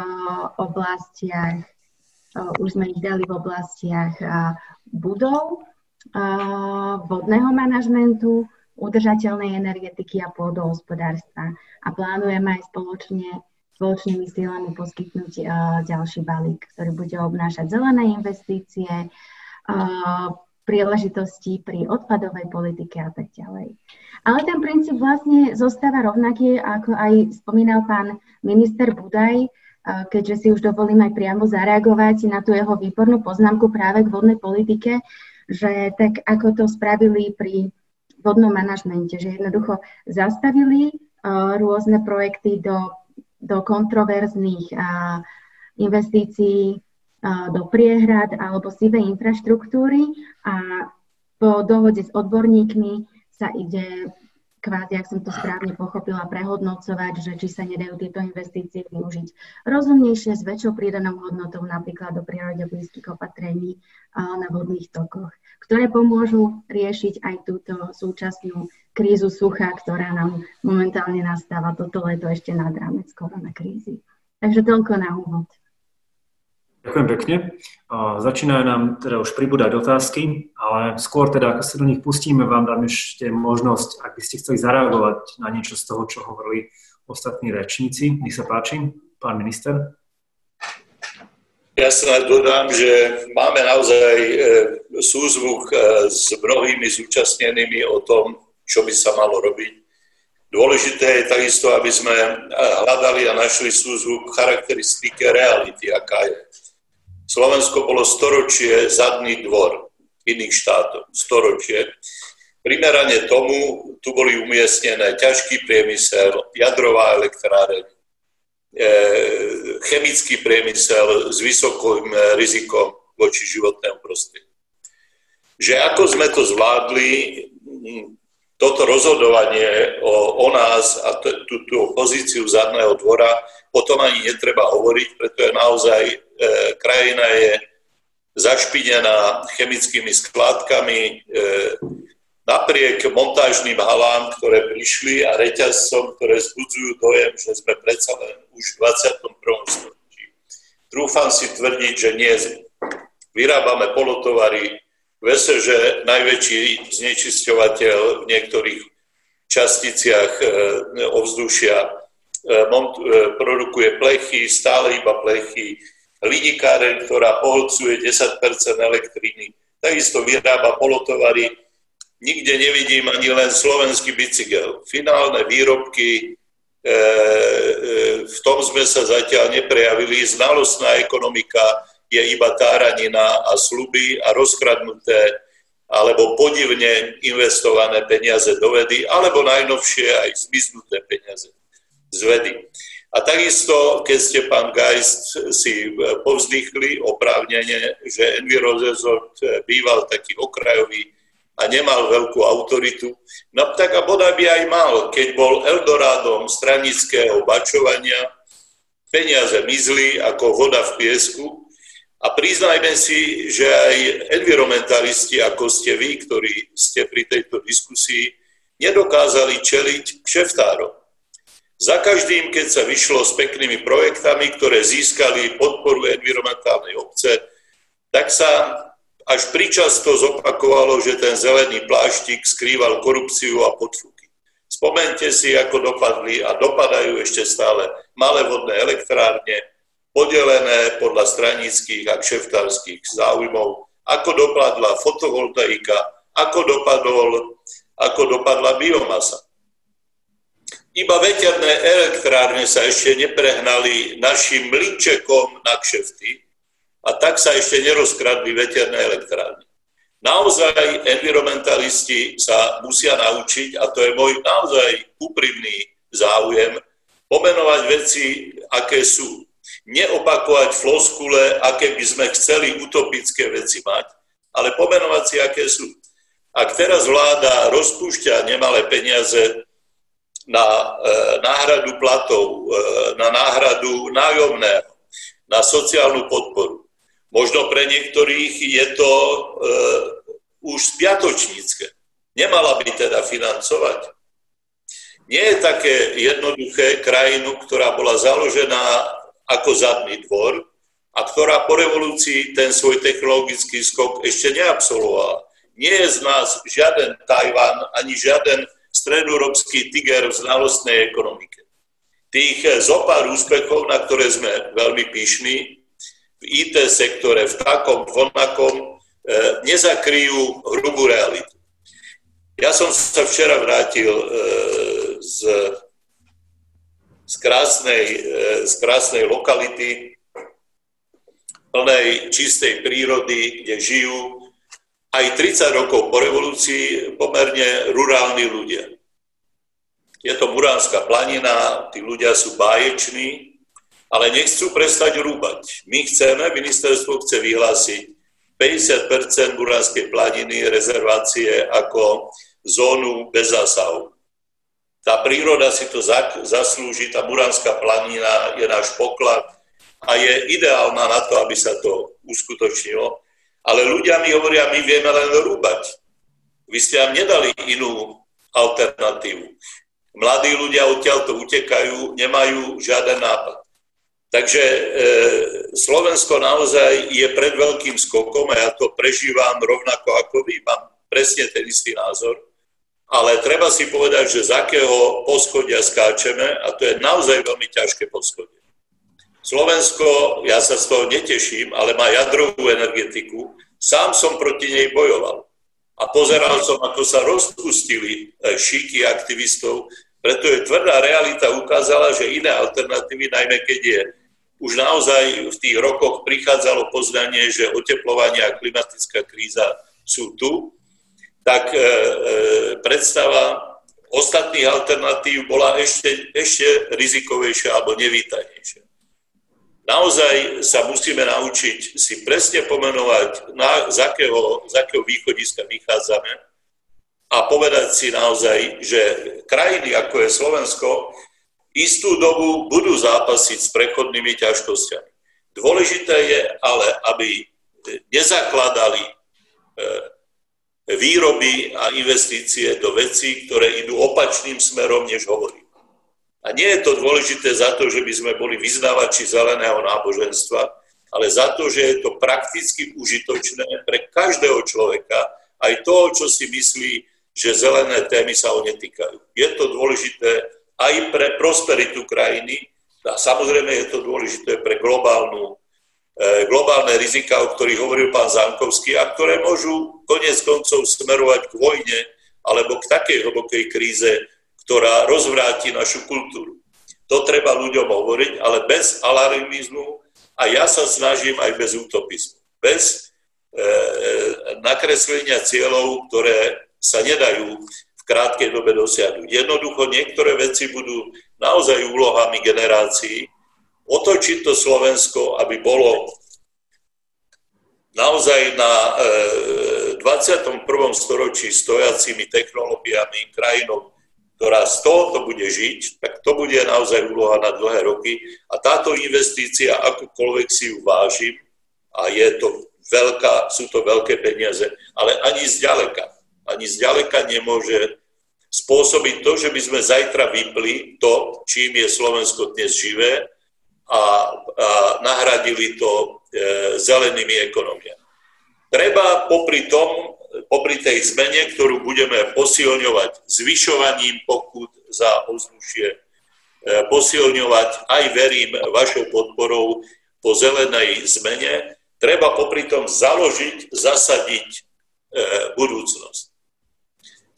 oblastiach, už sme ich dali v oblastiach budov, vodného manažmentu, udržateľnej energetiky a pôdohospodárstva. A plánujeme aj spoločne spoločnými silami poskytnúť ďalší balík, ktorý bude obnášať zelené investície, príležitosti pri odpadovej politike a tak ďalej. Ale ten princíp vlastne zostáva rovnaký, ako aj spomínal pán minister Budaj, keďže si už dovolím aj priamo zareagovať na tú jeho výbornú poznámku práve k vodnej politike, že tak ako to spravili pri vodnom manažmente, že jednoducho zastavili rôzne projekty do do kontroverzných investícií do priehrad alebo sivej infraštruktúry. A po dohode s odborníkmi sa ide kvázi, ak som to správne pochopila, prehodnocovať, že či sa nedajú tieto investície využiť rozumnejšie s väčšou prídanou hodnotou napríklad do prírode blízkych opatrení na vodných tokoch, ktoré pomôžu riešiť aj túto súčasnú krízu sucha, ktorá nám momentálne nastáva toto leto ešte nad rámec korona krízy. Takže toľko na úvod. Ďakujem pekne. Začínajú nám teda už pribúdať otázky, ale skôr teda, ako sa do nich pustíme, vám dám ešte možnosť, ak by ste chceli zareagovať na niečo z toho, čo hovorili ostatní rečníci. Nech sa páči, pán minister. Ja sa dodám, že máme naozaj e, súzvuk e, s mnohými zúčastnenými o tom, čo by sa malo robiť. Dôležité je takisto, aby sme e, hľadali a našli súzvuk charakteristike reality, aká je Slovensko bolo storočie zadný dvor iných štátov. Storočie. Primerane tomu tu boli umiestnené ťažký priemysel, jadrová elektráreň, e, chemický priemysel s vysokým rizikom voči životnému prostrediu. Že ako sme to zvládli, toto rozhodovanie o, o nás a túto pozíciu zadného dvora, potom ani netreba hovoriť, pretože naozaj e, krajina je zašpinená chemickými skládkami, e, napriek montážnym halám, ktoré prišli a reťazcom, ktoré zbudzujú dojem, že sme predsa len už v 21. storočí. Trúfam si tvrdiť, že nie. Vyrábame polotovary, Vese, že najväčší znečisťovateľ v niektorých časticiach e, ovzdušia e, e, produkuje plechy, stále iba plechy, lidikáreň, ktorá poholcuje 10% elektriny, takisto vyrába polotovary. Nikde nevidím ani len slovenský bicykel. Finálne výrobky, v tom sme sa zatiaľ neprejavili. Znalostná ekonomika, je iba táranina a sluby a rozkradnuté alebo podivne investované peniaze do vedy, alebo najnovšie aj zmiznuté peniaze z vedy. A takisto, keď ste, pán Geist, si povzdychli oprávnene, že Envirozezort býval taký okrajový a nemal veľkú autoritu, no tak a bodaj by aj mal, keď bol Eldorádom stranického bačovania, peniaze mizli ako voda v piesku a priznajme si, že aj environmentalisti, ako ste vy, ktorí ste pri tejto diskusii, nedokázali čeliť kšeftárom. Za každým, keď sa vyšlo s peknými projektami, ktoré získali podporu environmentálnej obce, tak sa až pričasto zopakovalo, že ten zelený pláštik skrýval korupciu a podfuky. Spomente si, ako dopadli a dopadajú ešte stále malé vodné elektrárne, podelené podľa stranických a kšeftárských záujmov, ako dopadla fotovoltaika, ako, dopadol, ako dopadla biomasa. Iba veterné elektrárne sa ešte neprehnali našim mlinčekom na kšefty a tak sa ešte nerozkradli veterné elektrárne. Naozaj environmentalisti sa musia naučiť, a to je môj naozaj úprimný záujem, pomenovať veci, aké sú neopakovať floskule, aké by sme chceli utopické veci mať, ale pomenovať si, aké sú. Ak teraz vláda rozpúšťa nemalé peniaze na e, náhradu platov, e, na náhradu nájomného, na sociálnu podporu, možno pre niektorých je to e, už spiatočnícke. Nemala by teda financovať. Nie je také jednoduché krajinu, ktorá bola založená ako zadný dvor a ktorá po revolúcii ten svoj technologický skok ešte neabsolvovala. Nie je z nás žiaden Tajván ani žiaden stredoeurópsky tiger v znalostnej ekonomike. Tých zopár úspechov, na ktoré sme veľmi píšni, v IT sektore, v takom, v onakom, e, nezakryjú hrubú realitu. Ja som sa včera vrátil e, z z krásnej, e, z krásnej lokality, plnej čistej prírody, kde žijú aj 30 rokov po revolúcii pomerne rurálni ľudia. Je to Muránska planina, tí ľudia sú báječní, ale nechcú prestať rúbať. My chceme, ministerstvo chce vyhlásiť 50% Muránskej planiny rezervácie ako zónu bez zásahov. Tá príroda si to zaslúži, tá Muranská planina je náš poklad a je ideálna na to, aby sa to uskutočnilo. Ale ľudia mi hovoria, my vieme len rúbať. Vy ste nám nedali inú alternatívu. Mladí ľudia odtiaľ to utekajú, nemajú žiaden nápad. Takže e, Slovensko naozaj je pred veľkým skokom a ja to prežívam rovnako ako vy, mám presne ten istý názor ale treba si povedať, že z akého poschodia skáčeme a to je naozaj veľmi ťažké poschodie. Slovensko, ja sa z toho neteším, ale má jadrovú energetiku. Sám som proti nej bojoval. A pozeral som, ako sa rozpustili e, šíky aktivistov, preto je tvrdá realita ukázala, že iné alternatívy, najmä keď je už naozaj v tých rokoch prichádzalo poznanie, že oteplovanie a klimatická kríza sú tu, tak e, e, predstava ostatných alternatív bola ešte, ešte rizikovejšia alebo nevítanejšia. Naozaj sa musíme naučiť si presne pomenovať, na, z, akého, z akého východiska vychádzame a povedať si naozaj, že krajiny ako je Slovensko istú dobu budú zápasiť s prechodnými ťažkosťami. Dôležité je ale, aby nezakladali e, výroby a investície do vecí, ktoré idú opačným smerom, než hovorí. A nie je to dôležité za to, že by sme boli vyznávači zeleného náboženstva, ale za to, že je to prakticky užitočné pre každého človeka, aj toho, čo si myslí, že zelené témy sa ho netýkajú. Je to dôležité aj pre prosperitu krajiny a samozrejme je to dôležité pre globálnu globálne rizika, o ktorých hovoril pán Zankovský a ktoré môžu konec koncov smerovať k vojne alebo k takej hlbokej kríze, ktorá rozvráti našu kultúru. To treba ľuďom hovoriť, ale bez alarmizmu a ja sa snažím aj bez utopizmu. Bez e, e, nakreslenia cieľov, ktoré sa nedajú v krátkej dobe dosiahnuť. Jednoducho niektoré veci budú naozaj úlohami generácií, otočiť to Slovensko, aby bolo naozaj na e, 21. storočí stojacimi technológiami krajinou, ktorá z tohoto bude žiť, tak to bude naozaj úloha na dlhé roky. A táto investícia, akúkoľvek si ju vážim, a je to veľká, sú to veľké peniaze, ale ani zďaleka, ani zďaleka nemôže spôsobiť to, že by sme zajtra vypli to, čím je Slovensko dnes živé, a, a nahradili to e, zelenými ekonomiami. Treba popri tom, popri tej zmene, ktorú budeme posilňovať zvyšovaním pokut za ovzdušie, e, posilňovať aj verím vašou podporou po zelenej zmene, treba popri tom založiť, zasadiť e, budúcnosť.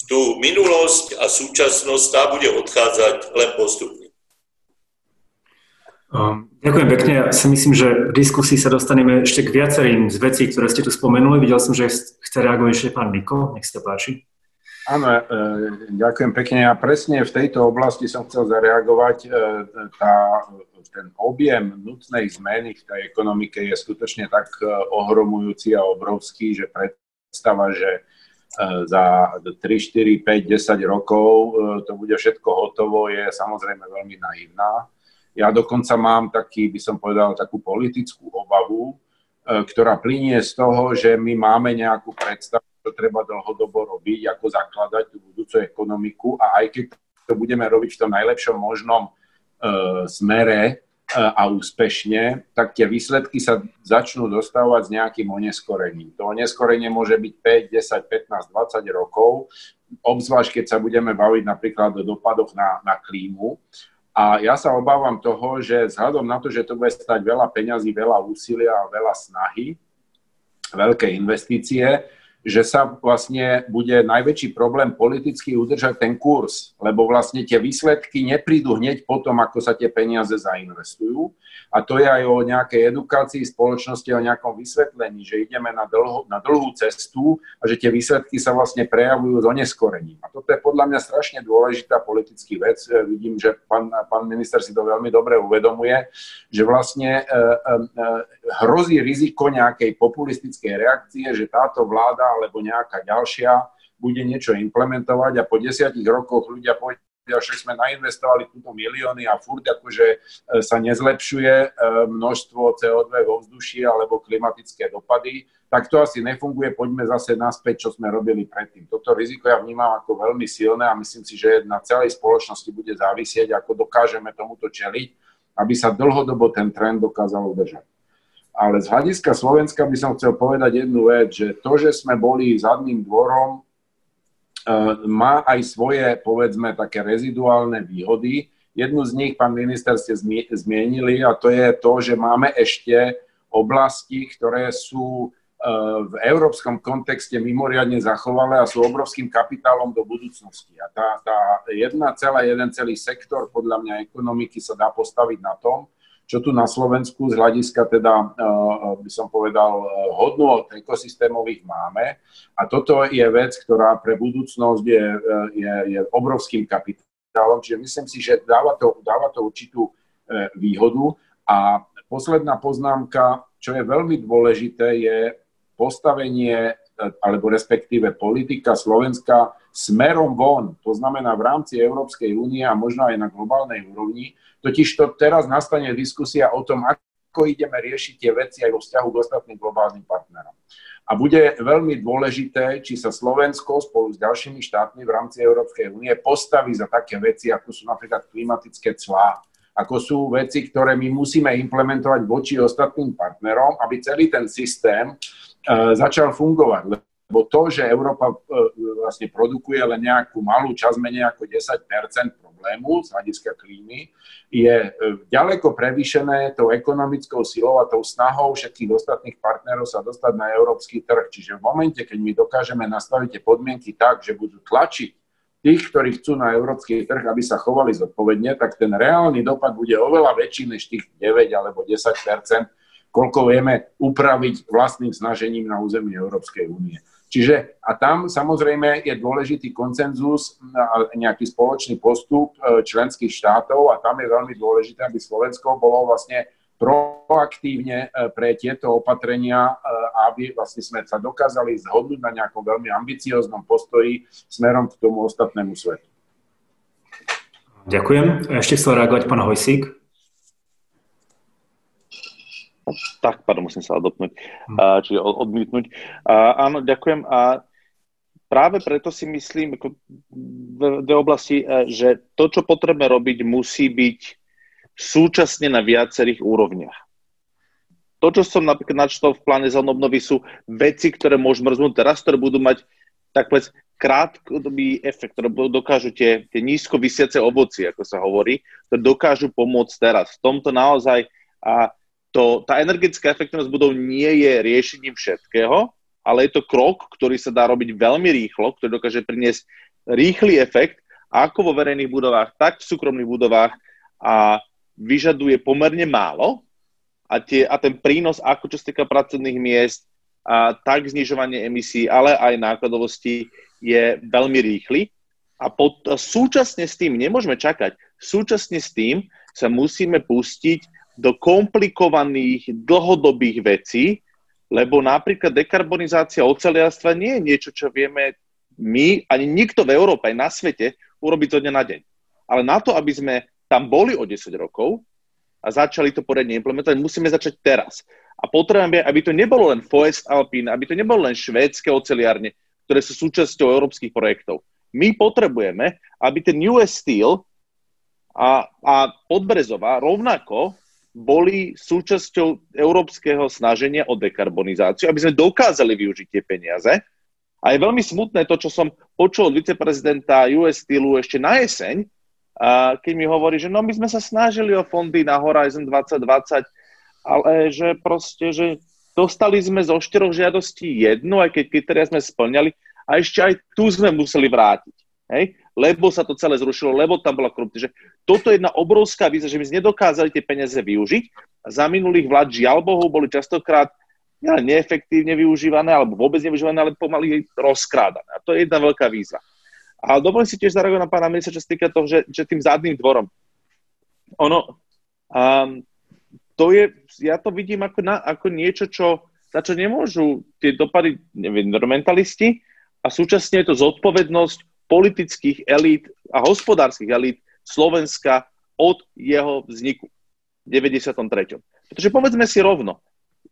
Tu minulosť a súčasnosť tá bude odchádzať len postupne. Um, ďakujem pekne. Ja si myslím, že v diskusii sa dostaneme ešte k viacerým z vecí, ktoré ste tu spomenuli. Videl som, že chce reagovať ešte pán Niko. Nech sa páči. Áno, e, ďakujem pekne. A presne v tejto oblasti som chcel zareagovať. E, tá, ten objem nutnej zmeny v tej ekonomike je skutočne tak e, ohromujúci a obrovský, že predstava, že za 3, 4, 5, 10 rokov to bude všetko hotovo, je samozrejme veľmi naivná. Ja dokonca mám taký, by som povedal, takú politickú obavu, e, ktorá plinie z toho, že my máme nejakú predstavu, čo treba dlhodobo robiť, ako zakladať tú budúcu ekonomiku a aj keď to budeme robiť v tom najlepšom možnom e, smere e, a úspešne, tak tie výsledky sa začnú dostávať s nejakým oneskorením. To oneskorenie môže byť 5, 10, 15, 20 rokov, obzvlášť keď sa budeme baviť napríklad o dopadoch na, na klímu. A ja sa obávam toho, že vzhľadom na to, že to bude stať veľa peňazí, veľa úsilia a veľa snahy, veľké investície, že sa vlastne bude najväčší problém politicky udržať ten kurz, lebo vlastne tie výsledky neprídu hneď potom, ako sa tie peniaze zainvestujú. A to je aj o nejakej edukácii spoločnosti, o nejakom vysvetlení, že ideme na, dlho, na dlhú cestu a že tie výsledky sa vlastne prejavujú s oneskorením. A toto je podľa mňa strašne dôležitá politický vec. E, vidím, že pán, pán minister si to veľmi dobre uvedomuje, že vlastne e, e, hrozí riziko nejakej populistickej reakcie, že táto vláda alebo nejaká ďalšia bude niečo implementovať a po desiatich rokoch ľudia povedia, však sme nainvestovali túto milióny a furt akože e, sa nezlepšuje e, množstvo CO2 vo vzduši alebo klimatické dopady, tak to asi nefunguje, poďme zase naspäť, čo sme robili predtým. Toto riziko ja vnímam ako veľmi silné a myslím si, že na celej spoločnosti bude závisieť, ako dokážeme tomuto čeliť, aby sa dlhodobo ten trend dokázal udržať. Ale z hľadiska Slovenska by som chcel povedať jednu vec, že to, že sme boli zadným dvorom Eh, má aj svoje, povedzme, také reziduálne výhody. Jednu z nich, pán minister, ste zmienili a to je to, že máme ešte oblasti, ktoré sú eh, v európskom kontexte mimoriadne zachovalé a sú obrovským kapitálom do budúcnosti. A tá, tá 1,1 celý sektor podľa mňa ekonomiky sa dá postaviť na tom, čo tu na Slovensku z hľadiska teda, eh, by som povedal, eh, hodnú od ekosystémových máme. A toto je vec, ktorá pre budúcnosť je, eh, je, je obrovským kapitálom. Čiže myslím si, že dáva to, dáva to určitú výhodu. A posledná poznámka, čo je veľmi dôležité, je postavenie alebo respektíve politika Slovenska smerom von, to znamená v rámci Európskej únie a možno aj na globálnej úrovni, Totiž to teraz nastane diskusia o tom, ako ideme riešiť tie veci aj vo vzťahu k ostatným globálnym partnerom. A bude veľmi dôležité, či sa Slovensko spolu s ďalšími štátmi v rámci Európskej únie postaví za také veci, ako sú napríklad klimatické clá, ako sú veci, ktoré my musíme implementovať voči ostatným partnerom, aby celý ten systém uh, začal fungovať. Lebo to, že Európa uh, vlastne produkuje len nejakú malú časť, menej ako 10% problému z hľadiska klímy je e, ďaleko prevýšené tou ekonomickou silou a tou snahou všetkých ostatných partnerov sa dostať na európsky trh. Čiže v momente, keď my dokážeme nastaviť tie podmienky tak, že budú tlačiť tých, ktorí chcú na európsky trh, aby sa chovali zodpovedne, tak ten reálny dopad bude oveľa väčší než tých 9 alebo 10% koľko vieme upraviť vlastným snažením na území Európskej únie. Čiže a tam samozrejme je dôležitý koncenzus a nejaký spoločný postup e, členských štátov a tam je veľmi dôležité, aby Slovensko bolo vlastne proaktívne e, pre tieto opatrenia, e, aby vlastne sme sa dokázali zhodnúť na nejakom veľmi ambicioznom postoji smerom k tomu ostatnému svetu. Ďakujem. Ešte chcel reagovať pán Hojsík. Tak, pardon, musím sa odopnúť, hm. uh, čiže odmietnúť. Uh, áno, ďakujem. A práve preto si myslím, ako v dve oblasti, uh, že to, čo potrebujeme robiť, musí byť súčasne na viacerých úrovniach. To, čo som napríklad načítal v pláne za obnovy, sú veci, ktoré môžeme rozhodnúť teraz, ktoré budú mať tak povedz, krátkodobý efekt, ktoré dokážu tie, tie nízko vysiace ovoci, ako sa hovorí, ktoré dokážu pomôcť teraz. V tomto naozaj a to, tá energetická efektivnosť budov nie je riešením všetkého, ale je to krok, ktorý sa dá robiť veľmi rýchlo, ktorý dokáže priniesť rýchly efekt ako vo verejných budovách, tak v súkromných budovách a vyžaduje pomerne málo a, tie, a ten prínos, ako čo sa týka pracovných miest, a tak znižovanie emisí, ale aj nákladovosti je veľmi rýchly. A pod, súčasne s tým, nemôžeme čakať, súčasne s tým sa musíme pustiť do komplikovaných dlhodobých vecí, lebo napríklad dekarbonizácia oceliarstva nie je niečo, čo vieme my, ani nikto v Európe, aj na svete, urobiť zo dňa na deň. Ale na to, aby sme tam boli o 10 rokov a začali to poriadne implementovať, musíme začať teraz. A potrebujeme, aby to nebolo len Forest Alpine, aby to nebolo len švédske oceliárne, ktoré sú súčasťou európskych projektov. My potrebujeme, aby ten US Steel a, a Podbrezová rovnako boli súčasťou európskeho snaženia o dekarbonizáciu, aby sme dokázali využiť tie peniaze. A je veľmi smutné to, čo som počul od viceprezidenta US Steelu ešte na jeseň, keď mi hovorí, že no my sme sa snažili o fondy na Horizon 2020, ale že proste, že dostali sme zo štyroch žiadostí jednu, aj keď kritéria sme splňali, a ešte aj tu sme museli vrátiť. Hej? Lebo sa to celé zrušilo, lebo tam bola korupcia. Že toto je jedna obrovská výzva, že my nedokázali tie peniaze využiť. A za minulých vlád, žiaľ Bohu, boli častokrát nielen neefektívne využívané, alebo vôbec nevyužívané, ale pomaly rozkrádané. A to je jedna veľká výzva. A dovolím si tiež zareagovať na pána ministra, čo sa týka toho, že, že tým zadným dvorom. Ono, um, to je, ja to vidím ako, na, ako niečo, čo, na čo nemôžu tie dopady environmentalisti a súčasne je to zodpovednosť politických elít a hospodárskych elít Slovenska od jeho vzniku v 93. Pretože povedzme si rovno,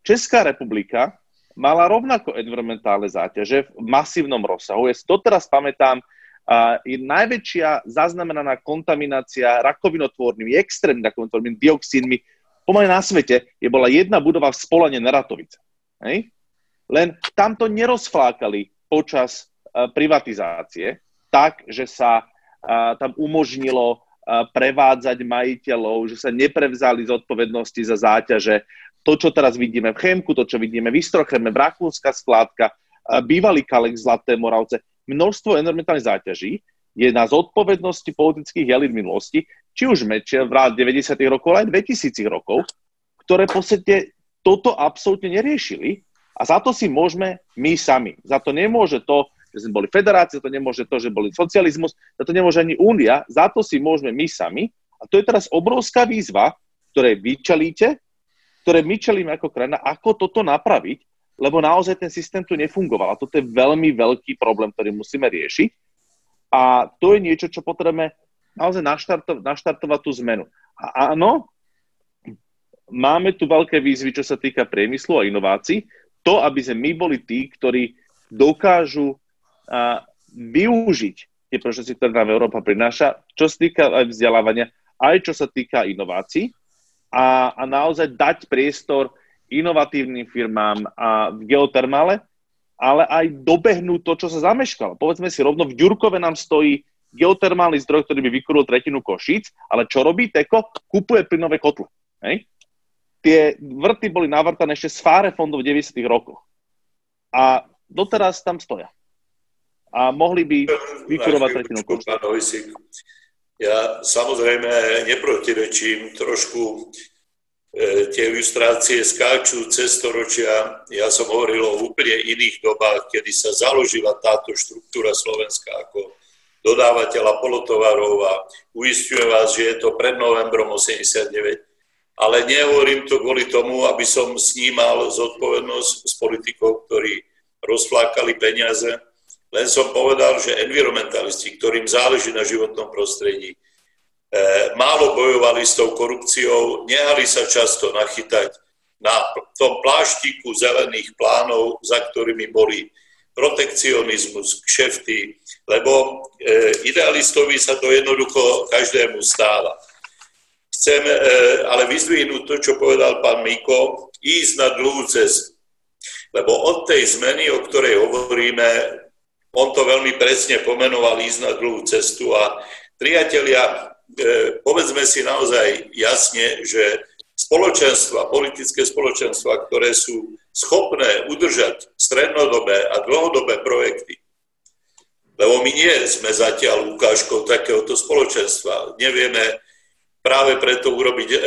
Česká republika mala rovnako environmentálne záťaže v masívnom rozsahu. Ja si doteraz pamätám, je najväčšia zaznamenaná kontaminácia rakovinotvornými, extrémne rakovinotvornými dioxínmi pomaly na svete je bola jedna budova v Spolane Neratovice. Hej? Len tam to nerozflákali počas privatizácie tak, že sa tam umožnilo prevádzať majiteľov, že sa neprevzali zodpovednosti za záťaže. To, čo teraz vidíme v Chemku, to, čo vidíme v Istrocheme, v Rakúnska skládka, bývalý Kalek Zlaté Moravce, množstvo environmentálnych záťaží je na zodpovednosti politických elit minulosti, či už Mečer v 90. rokov, ale aj 2000 rokov, ktoré v podstate toto absolútne neriešili a za to si môžeme my sami. Za to nemôže to, že sme boli federácia, to nemôže to, že boli socializmus, za to nemôže ani únia, za to si môžeme my sami. A to je teraz obrovská výzva, ktoré vy čelíte, ktoré my čelíme ako krajina, ako toto napraviť, lebo naozaj ten systém tu nefungoval. A toto je veľmi veľký problém, ktorý musíme riešiť. A to je niečo, čo potrebujeme naozaj naštarto, naštartovať tú zmenu. A áno, máme tu veľké výzvy, čo sa týka priemyslu a inovácií. To, aby sme my boli tí, ktorí dokážu využiť tie procesy, ktoré nám Európa prináša, čo sa týka aj vzdelávania, aj čo sa týka inovácií a, a naozaj dať priestor inovatívnym firmám a v geotermále, ale aj dobehnúť to, čo sa zameškalo. Povedzme si rovno, v Ďurkove nám stojí geotermálny zdroj, ktorý by vykuril tretinu Košíc, ale čo robí Teko? Kupuje plynové kotle. Hej? Tie vrty boli navrtané ešte z fáre fondov v 90. rokoch. A doteraz tam stoja. A mohli by vykurovať tretinu. Ja samozrejme neprotirečím trošku E, tie ilustrácie skáču cez storočia. Ja som hovoril o úplne iných dobách, kedy sa založila táto štruktúra Slovenska ako dodávateľa polotovarov a uistujem vás, že je to pred novembrom 89. Ale nehovorím to kvôli tomu, aby som snímal zodpovednosť s politikov, ktorí rozflákali peniaze. Len som povedal, že environmentalisti, ktorým záleží na životnom prostredí, E, málo bojovali s tou korupciou, nehali sa často nachytať na tom pláštiku zelených plánov, za ktorými boli protekcionizmus, kšefty, lebo e, idealistovi sa to jednoducho každému stáva. Chcem e, ale vyzdvihnúť to, čo povedal pán Miko, ísť na dlhú cestu. Lebo od tej zmeny, o ktorej hovoríme, on to veľmi presne pomenoval ísť na dlhú cestu a priatelia, E, povedzme si naozaj jasne, že spoločenstva, politické spoločenstva, ktoré sú schopné udržať strednodobé a dlhodobé projekty, lebo my nie sme zatiaľ ukážkou takéhoto spoločenstva. Nevieme práve preto urobiť e,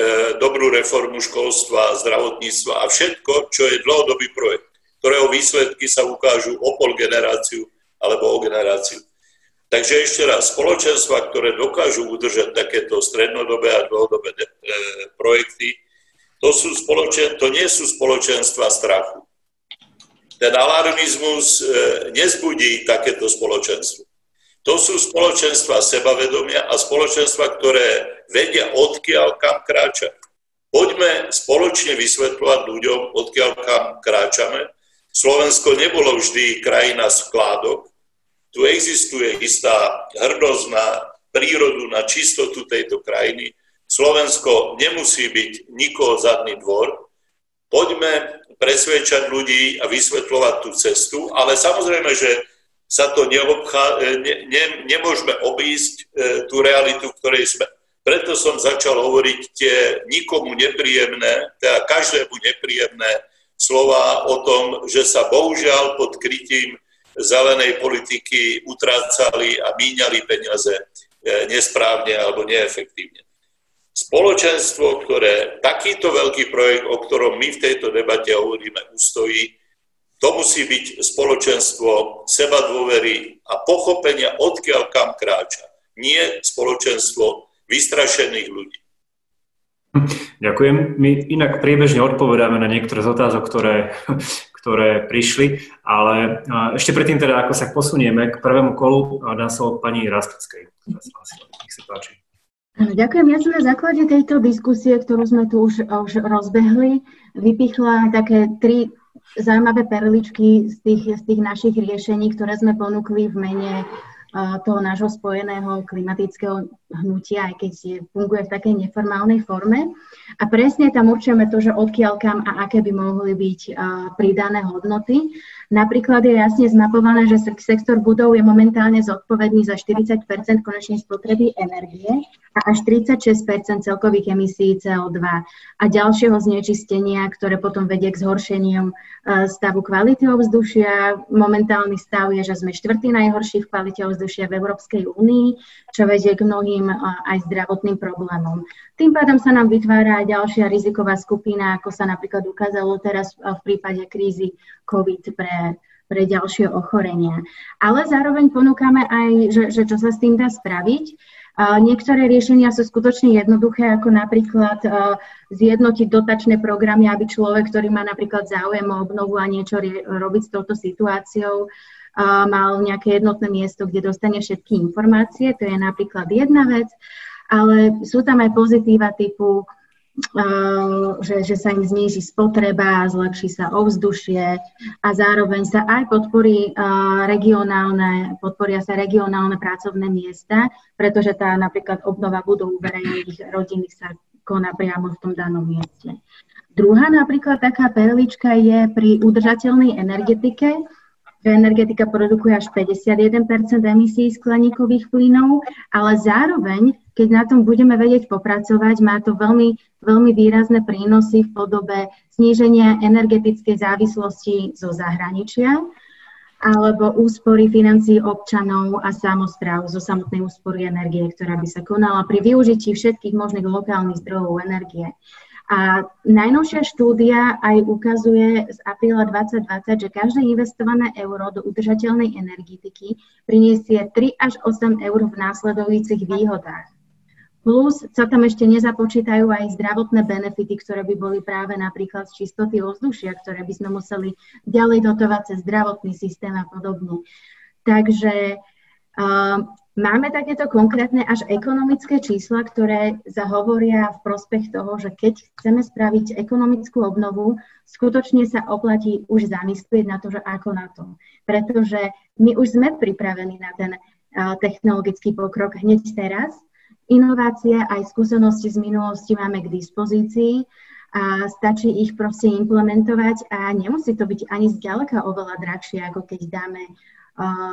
dobrú reformu školstva, zdravotníctva a všetko, čo je dlhodobý projekt, ktorého výsledky sa ukážu o pol generáciu alebo o generáciu. Takže ešte raz, spoločenstva, ktoré dokážu udržať takéto strednodobé a dlhodobé e, projekty, to, sú spoločen, to nie sú spoločenstva strachu. Ten alarmizmus e, nezbudí takéto spoločenstvo. To sú spoločenstva sebavedomia a spoločenstva, ktoré vedia odkiaľ kam kráča. Poďme spoločne vysvetľovať ľuďom, odkiaľ kam kráčame. Slovensko nebolo vždy krajina skládok, tu existuje istá hrdosť na prírodu, na čistotu tejto krajiny. Slovensko nemusí byť nikoho zadný dvor. Poďme presvedčať ľudí a vysvetľovať tú cestu, ale samozrejme, že sa to neobchá, ne, ne, nemôžeme obísť e, tú realitu, v ktorej sme. Preto som začal hovoriť tie nikomu nepríjemné, teda každému nepríjemné slova o tom, že sa bohužiaľ pod krytím zelenej politiky utrácali a míňali peniaze e, nesprávne alebo neefektívne. Spoločenstvo, ktoré takýto veľký projekt, o ktorom my v tejto debate hovoríme, ustojí, to musí byť spoločenstvo seba dôvery a pochopenia, odkiaľ kam kráča. Nie spoločenstvo vystrašených ľudí. Ďakujem. My inak priebežne odpovedáme na niektoré z otázok, ktoré, ktoré prišli, ale ešte predtým teda, ako sa posunieme k prvému kolu, dám slovo pani Rastickej. Nech sa páči. Ďakujem. Ja som na základe tejto diskusie, ktorú sme tu už, už rozbehli, vypichla také tri zaujímavé perličky z tých, z tých našich riešení, ktoré sme ponúkli v mene toho nášho spojeného klimatického hnutia, aj keď je, funguje v takej neformálnej forme. A presne tam určujeme to, že odkiaľ kam a aké by mohli byť pridané hodnoty. Napríklad je jasne zmapované, že sektor budov je momentálne zodpovedný za 40% konečnej spotreby energie a až 36% celkových emisí CO2 a ďalšieho znečistenia, ktoré potom vedie k zhoršeniu e, stavu kvality ovzdušia. Momentálny stav je, že sme štvrtý najhorší v kvalite ovzdušia v Európskej únii, čo vedie k mnohým e, aj zdravotným problémom. Tým pádom sa nám vytvára aj ďalšia riziková skupina, ako sa napríklad ukázalo teraz e, v prípade krízy COVID pre, pre ďalšie ochorenia. Ale zároveň ponúkame aj, že, že čo sa s tým dá spraviť. Niektoré riešenia sú skutočne jednoduché, ako napríklad zjednotiť dotačné programy, aby človek, ktorý má napríklad záujem o obnovu a niečo robiť s touto situáciou, mal nejaké jednotné miesto, kde dostane všetky informácie. To je napríklad jedna vec, ale sú tam aj pozitíva typu že, že sa im zníži spotreba, zlepší sa ovzdušie a zároveň sa aj podporí regionálne, podporia sa regionálne pracovné miesta, pretože tá napríklad obnova budov verejných rodinných sa koná priamo v tom danom mieste. Druhá napríklad taká perlička je pri udržateľnej energetike, že energetika produkuje až 51% emisí skleníkových plynov, ale zároveň, keď na tom budeme vedieť popracovať, má to veľmi, veľmi výrazné prínosy v podobe zníženia energetickej závislosti zo zahraničia alebo úspory financií občanov a samozpráv zo samotnej úspory energie, ktorá by sa konala pri využití všetkých možných lokálnych zdrojov energie. A najnovšia štúdia aj ukazuje z apríla 2020, že každé investované euro do udržateľnej energetiky priniesie 3 až 8 eur v následujúcich výhodách. Plus sa tam ešte nezapočítajú aj zdravotné benefity, ktoré by boli práve napríklad z čistoty ovzdušia, ktoré by sme museli ďalej dotovať cez zdravotný systém a podobne. Takže uh, Máme takéto konkrétne až ekonomické čísla, ktoré zahovoria v prospech toho, že keď chceme spraviť ekonomickú obnovu, skutočne sa oplatí už zamyslieť na to, že ako na to. Pretože my už sme pripravení na ten technologický pokrok hneď teraz. Inovácie aj skúsenosti z minulosti máme k dispozícii a stačí ich proste implementovať a nemusí to byť ani zďaleka oveľa drahšie, ako keď dáme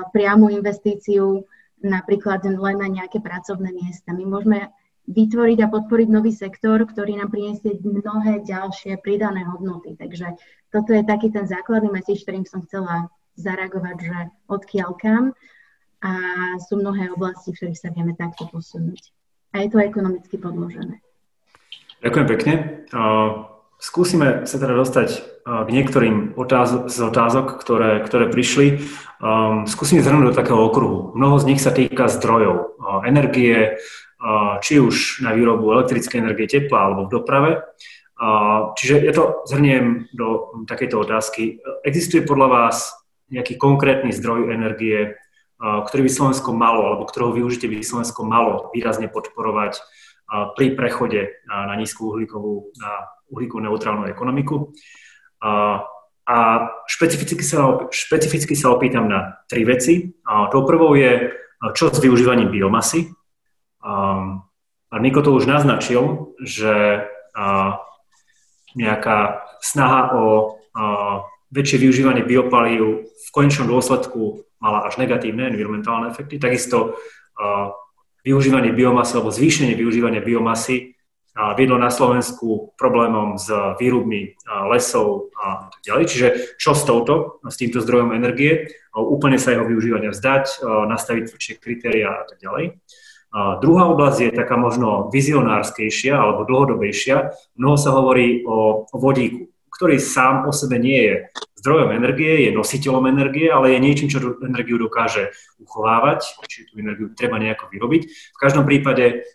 priamu investíciu napríklad len na nejaké pracovné miesta. My môžeme vytvoriť a podporiť nový sektor, ktorý nám priniesie mnohé ďalšie pridané hodnoty. Takže toto je taký ten základný message, ktorým som chcela zareagovať, že odkiaľ kam a sú mnohé oblasti, v ktorých sa vieme takto posunúť. A je to ekonomicky podložené. Ďakujem pekne. Skúsime sa teda dostať k niektorým otáz- z otázok, ktoré, ktoré prišli. Um, skúsim zhrnúť do takého okruhu. Mnoho z nich sa týka zdrojov, uh, energie, uh, či už na výrobu elektrickej energie, tepla alebo v doprave. Uh, čiže ja to zhrniem do takejto otázky. Existuje podľa vás nejaký konkrétny zdroj energie, uh, ktorý by Slovensko malo, alebo ktorého využitie by Slovensko malo výrazne podporovať pri prechode na, nízku uhlíkovú, na uhlíkovú neutrálnu ekonomiku. A, špecificky, sa, špecificky sa opýtam na tri veci. Tou prvou je, čo s využívaním biomasy. A Miko to už naznačil, že nejaká snaha o väčšie využívanie biopalív v konečnom dôsledku mala až negatívne environmentálne efekty. Takisto využívanie biomasy alebo zvýšenie využívania biomasy viedlo na Slovensku problémom s výrubmi lesov a tak ďalej. Čiže čo s touto, s týmto zdrojom energie, úplne sa jeho využívania vzdať, nastaviť tvrdšie kritéria a tak ďalej. A druhá oblasť je taká možno vizionárskejšia alebo dlhodobejšia. Mnoho sa hovorí o vodíku, ktorý sám o sebe nie je zdrojom energie, je nositeľom energie, ale je niečím, čo energiu dokáže uchovávať, či tú energiu treba nejako vyrobiť. V každom prípade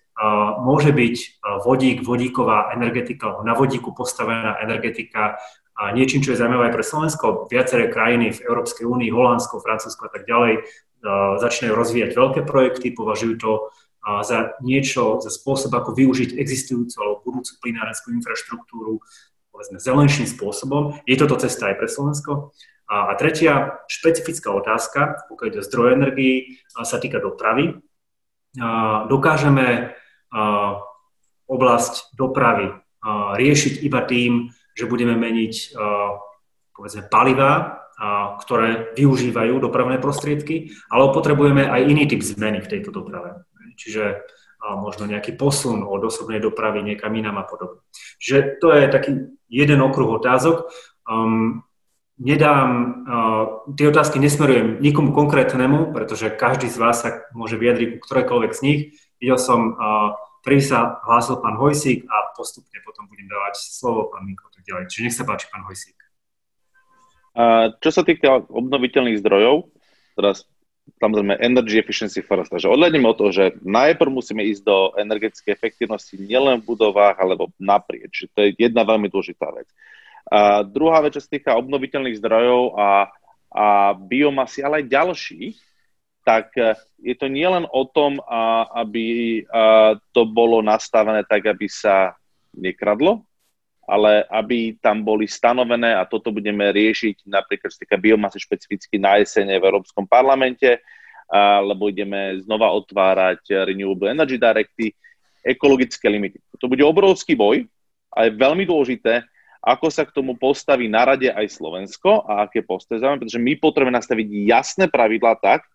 môže byť vodík, vodíková energetika, na vodíku postavená energetika a niečím, čo je zaujímavé aj pre Slovensko. Viaceré krajiny v Európskej únii, Holandsko, Francúzsko a tak ďalej začínajú rozvíjať veľké projekty, považujú to za niečo, za spôsob, ako využiť existujúcu alebo budúcu plinárenskú infraštruktúru, povedzme, zelenším spôsobom. Je toto cesta aj pre Slovensko? A, tretia špecifická otázka, pokiaľ ide o zdroj energii, sa týka dopravy. Dokážeme oblasť dopravy riešiť iba tým, že budeme meniť povedzme palivá, ktoré využívajú dopravné prostriedky, ale potrebujeme aj iný typ zmeny v tejto doprave. Čiže možno nejaký posun od osobnej dopravy niekam inám a podobne. Čiže to je taký jeden okruh otázok. Um, nedám, uh, tie otázky nesmerujem nikomu konkrétnemu, pretože každý z vás sa môže vyjadriť ku ktorejkoľvek z nich. Videl som uh, Prvý sa hlásil pán Hojsík a postupne potom budem dávať slovo pán Miko tak ďalej. Čiže nech sa páči, pán Hojsík. A čo sa týka obnoviteľných zdrojov, teraz samozrejme energy efficiency first, takže odhľadneme od toho, že najprv musíme ísť do energetickej efektivnosti nielen v budovách, alebo naprieč. To je jedna veľmi dôležitá vec. A druhá vec, čo sa týka obnoviteľných zdrojov a, a biomasy, ale aj ďalších, tak e, je to nielen o tom, aby to bolo nastavené tak, aby sa nekradlo, ale aby tam boli stanovené, a toto budeme riešiť napríklad z týka biomasy špecificky na jesene v Európskom parlamente, lebo ideme znova otvárať Renewable Energy Directy, ekologické limity. To bude obrovský boj a je veľmi dôležité, ako sa k tomu postaví na rade aj Slovensko a aké postoje pretože my potrebujeme nastaviť jasné pravidlá tak,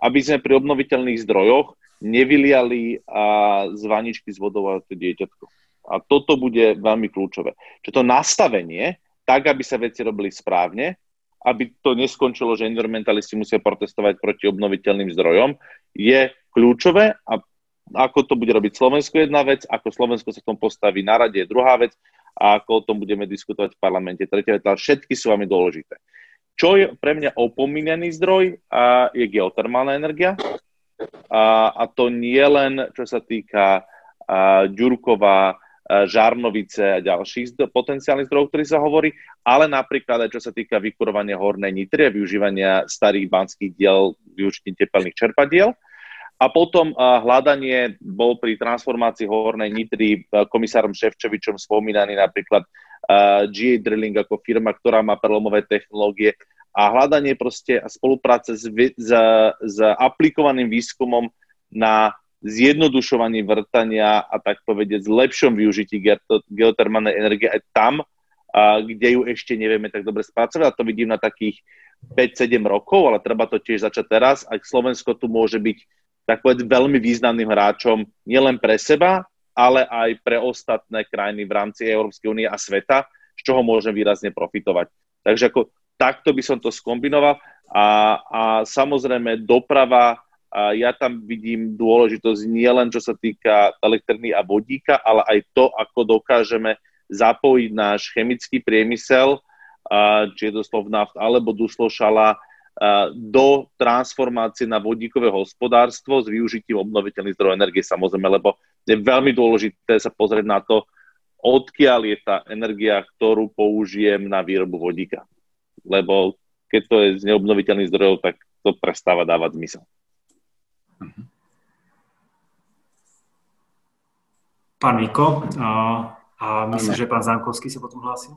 aby sme pri obnoviteľných zdrojoch nevyliali a z vaničky z vodou to dieťatko. A toto bude veľmi kľúčové. Čo to nastavenie, tak, aby sa veci robili správne, aby to neskončilo, že environmentalisti musia protestovať proti obnoviteľným zdrojom, je kľúčové a ako to bude robiť Slovensko jedna vec, ako Slovensko sa k tomu postaví na rade je druhá vec a ako o tom budeme diskutovať v parlamente tretia vec, ale všetky sú veľmi dôležité. Čo je pre mňa opomínaný zdroj, a je geotermálna energia. A, a to nie len, čo sa týka a, Ďurkova, Žarnovice a ďalších potenciálnych zdrojov, ktorých sa hovorí, ale napríklad aj čo sa týka vykurovania hornej nitry a využívania starých banských diel, využitím tepelných čerpadiel. A potom hľadanie bol pri transformácii hornej nitry komisárom Ševčovičom spomínaný napríklad GA Drilling ako firma, ktorá má prelomové technológie a hľadanie proste a spolupráce s, s, s aplikovaným výskumom na zjednodušovaní vrtania a tak povedať lepšom využití geotermálnej energie aj tam, a, kde ju ešte nevieme tak dobre spracovať. A to vidím na takých 5-7 rokov, ale treba to tiež začať teraz. A Slovensko tu môže byť tak povedať veľmi významným hráčom nielen pre seba, ale aj pre ostatné krajiny v rámci Európskej únie a sveta, z čoho môžeme výrazne profitovať. Takže ako takto by som to skombinoval a, a samozrejme doprava, a ja tam vidím dôležitosť nielen čo sa týka elektriny a vodíka, ale aj to, ako dokážeme zapojiť náš chemický priemysel, či je to Slovnaft alebo Duslošala, do transformácie na vodíkové hospodárstvo s využitím obnoviteľných zdrojov energie samozrejme, lebo je veľmi dôležité sa pozrieť na to, odkiaľ je tá energia, ktorú použijem na výrobu vodíka. Lebo keď to je z neobnoviteľných zdrojov, tak to prestáva dávať zmysel. Pán Miko, a, a myslím, že pán Zankovský sa potom hlásil.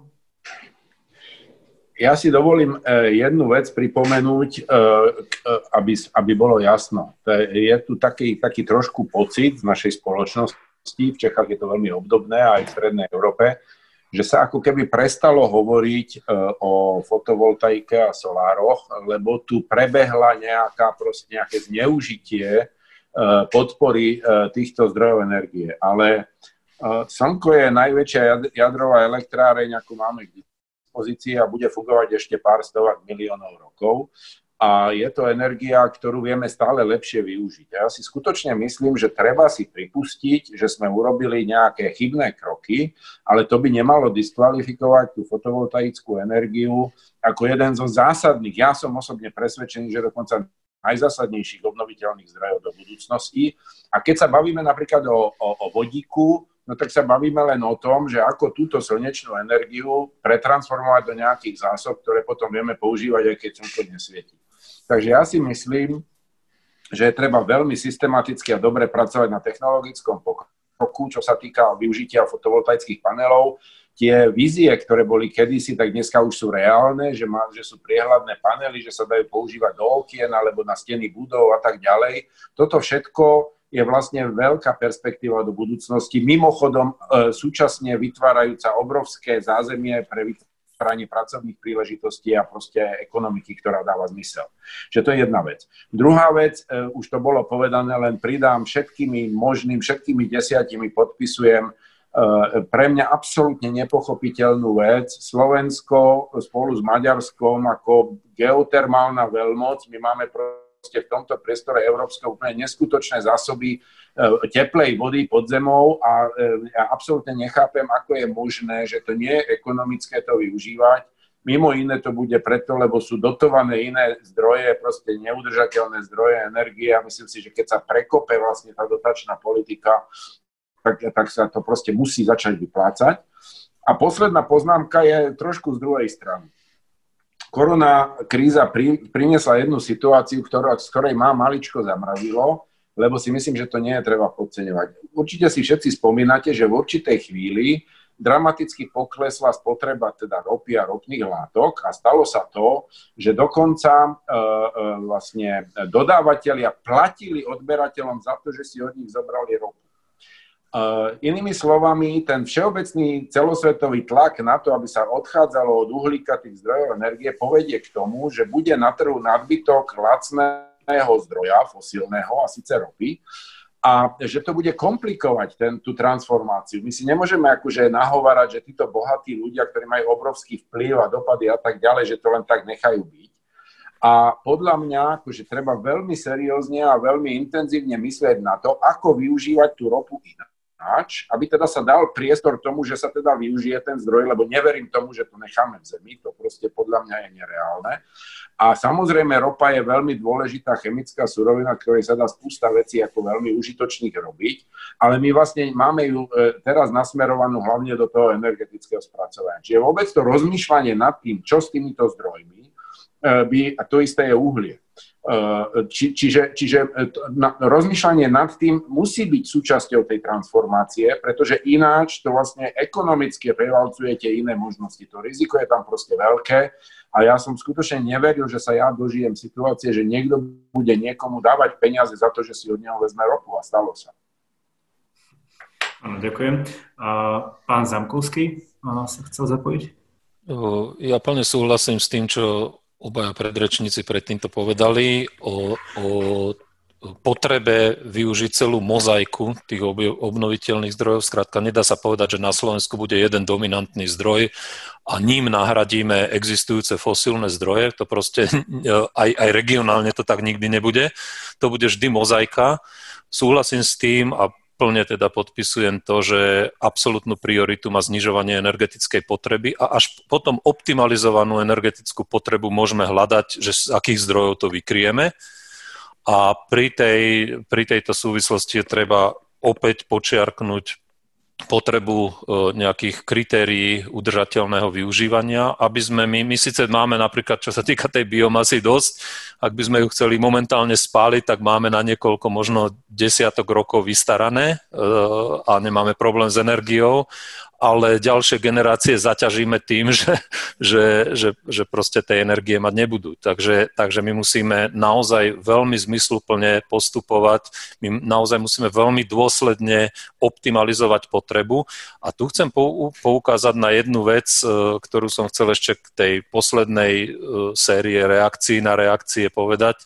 Ja si dovolím e, jednu vec pripomenúť, e, e, aby, aby bolo jasno. Je tu taký, taký trošku pocit z našej spoločnosti, v Čechách je to veľmi obdobné, aj v Strednej Európe, že sa ako keby prestalo hovoriť o fotovoltaike a solároch, lebo tu prebehla nejaká, proste nejaké zneužitie podpory týchto zdrojov energie. Ale Slnko je najväčšia jadrová elektráreň, ako máme k dispozícii a bude fungovať ešte pár stovák miliónov rokov. A je to energia, ktorú vieme stále lepšie využiť. Ja si skutočne myslím, že treba si pripustiť, že sme urobili nejaké chybné kroky, ale to by nemalo diskvalifikovať tú fotovoltaickú energiu ako jeden zo zásadných. Ja som osobne presvedčený, že dokonca najzásadnejších obnoviteľných zdrojov do budúcnosti. A keď sa bavíme napríklad o, o, o vodíku, no tak sa bavíme len o tom, že ako túto slnečnú energiu pretransformovať do nejakých zásob, ktoré potom vieme používať, aj keď slnko nesvieti. Takže ja si myslím, že je treba veľmi systematicky a dobre pracovať na technologickom pokroku, čo sa týka využitia fotovoltaických panelov. Tie vízie, ktoré boli kedysi, tak dneska už sú reálne, že, má, že sú priehľadné panely, že sa dajú používať do okien alebo na steny budov a tak ďalej. Toto všetko je vlastne veľká perspektíva do budúcnosti. Mimochodom, e, súčasne vytvárajúca obrovské zázemie pre vytváranie pracovných príležitostí a proste ekonomiky, ktorá dáva zmysel. Čiže to je jedna vec. Druhá vec, e, už to bolo povedané, len pridám všetkými možným, všetkými desiatimi podpisujem e, pre mňa absolútne nepochopiteľnú vec. Slovensko spolu s Maďarskom ako geotermálna veľmoc, my máme proste v tomto priestore Európskej úplne neskutočné zásoby e, teplej vody pod zemou a e, ja absolútne nechápem, ako je možné, že to nie je ekonomické to využívať. Mimo iné to bude preto, lebo sú dotované iné zdroje, proste neudržateľné zdroje energie a myslím si, že keď sa prekope vlastne tá dotačná politika, tak, tak sa to proste musí začať vyplácať. A posledná poznámka je trošku z druhej strany korona kríza pri, priniesla jednu situáciu, ktorá, z ktorej má maličko zamrazilo, lebo si myslím, že to nie je treba podceňovať. Určite si všetci spomínate, že v určitej chvíli dramaticky poklesla spotreba teda ropy a ropných látok a stalo sa to, že dokonca e, e, vlastne dodávateľia platili odberateľom za to, že si od nich zobrali ropu. Uh, inými slovami, ten všeobecný celosvetový tlak na to, aby sa odchádzalo od uhlíka tých zdrojov energie, povedie k tomu, že bude na trhu nadbytok lacného zdroja, fosílneho, a síce ropy, a že to bude komplikovať ten, tú transformáciu. My si nemôžeme akože nahovárať, že títo bohatí ľudia, ktorí majú obrovský vplyv a dopady a tak ďalej, že to len tak nechajú byť. A podľa mňa akože treba veľmi seriózne a veľmi intenzívne myslieť na to, ako využívať tú ropu inak hráč, aby teda sa dal priestor tomu, že sa teda využije ten zdroj, lebo neverím tomu, že to necháme v zemi, to proste podľa mňa je nereálne. A samozrejme ropa je veľmi dôležitá chemická surovina, ktorej sa dá spústa vecí ako veľmi užitočných robiť, ale my vlastne máme ju e, teraz nasmerovanú hlavne do toho energetického spracovania. Čiže vôbec to rozmýšľanie nad tým, čo s týmito zdrojmi, e, by, a to isté je uhlie. Eh, či, čiže čiže eh, na, rozmýšľanie nad tým musí byť súčasťou tej transformácie, pretože ináč to vlastne ekonomicky prevalcujete iné možnosti. To riziko je tam proste veľké a ja som skutočne neveril, že sa ja dožijem situácie, že niekto bude niekomu dávať peniaze za to, že si od neho vezme ropu a stalo sa. Áno, ďakujem. A pán Zamkovský sa chcel zapojiť? Ja plne súhlasím s tým, čo obaja predrečníci predtým to povedali o, o potrebe využiť celú mozaiku tých obnoviteľných zdrojov. Skrátka, nedá sa povedať, že na Slovensku bude jeden dominantný zdroj a ním nahradíme existujúce fosílne zdroje. To proste aj, aj regionálne to tak nikdy nebude. To bude vždy mozaika. Súhlasím s tým a plne teda podpisujem to, že absolútnu prioritu má znižovanie energetickej potreby a až potom optimalizovanú energetickú potrebu môžeme hľadať, že z akých zdrojov to vykrieme. A pri, tej, pri tejto súvislosti je treba opäť počiarknúť potrebu e, nejakých kritérií udržateľného využívania, aby sme my, my síce máme napríklad, čo sa týka tej biomasy dosť, ak by sme ju chceli momentálne spáliť, tak máme na niekoľko, možno desiatok rokov vystarané e, a nemáme problém s energiou, ale ďalšie generácie zaťažíme tým, že, že, že, že proste tej energie mať nebudú. Takže, takže my musíme naozaj veľmi zmysluplne postupovať, my naozaj musíme veľmi dôsledne optimalizovať potrebu. A tu chcem poukázať na jednu vec, e, ktorú som chcel ešte k tej poslednej e, série reakcií na reakcie povedať,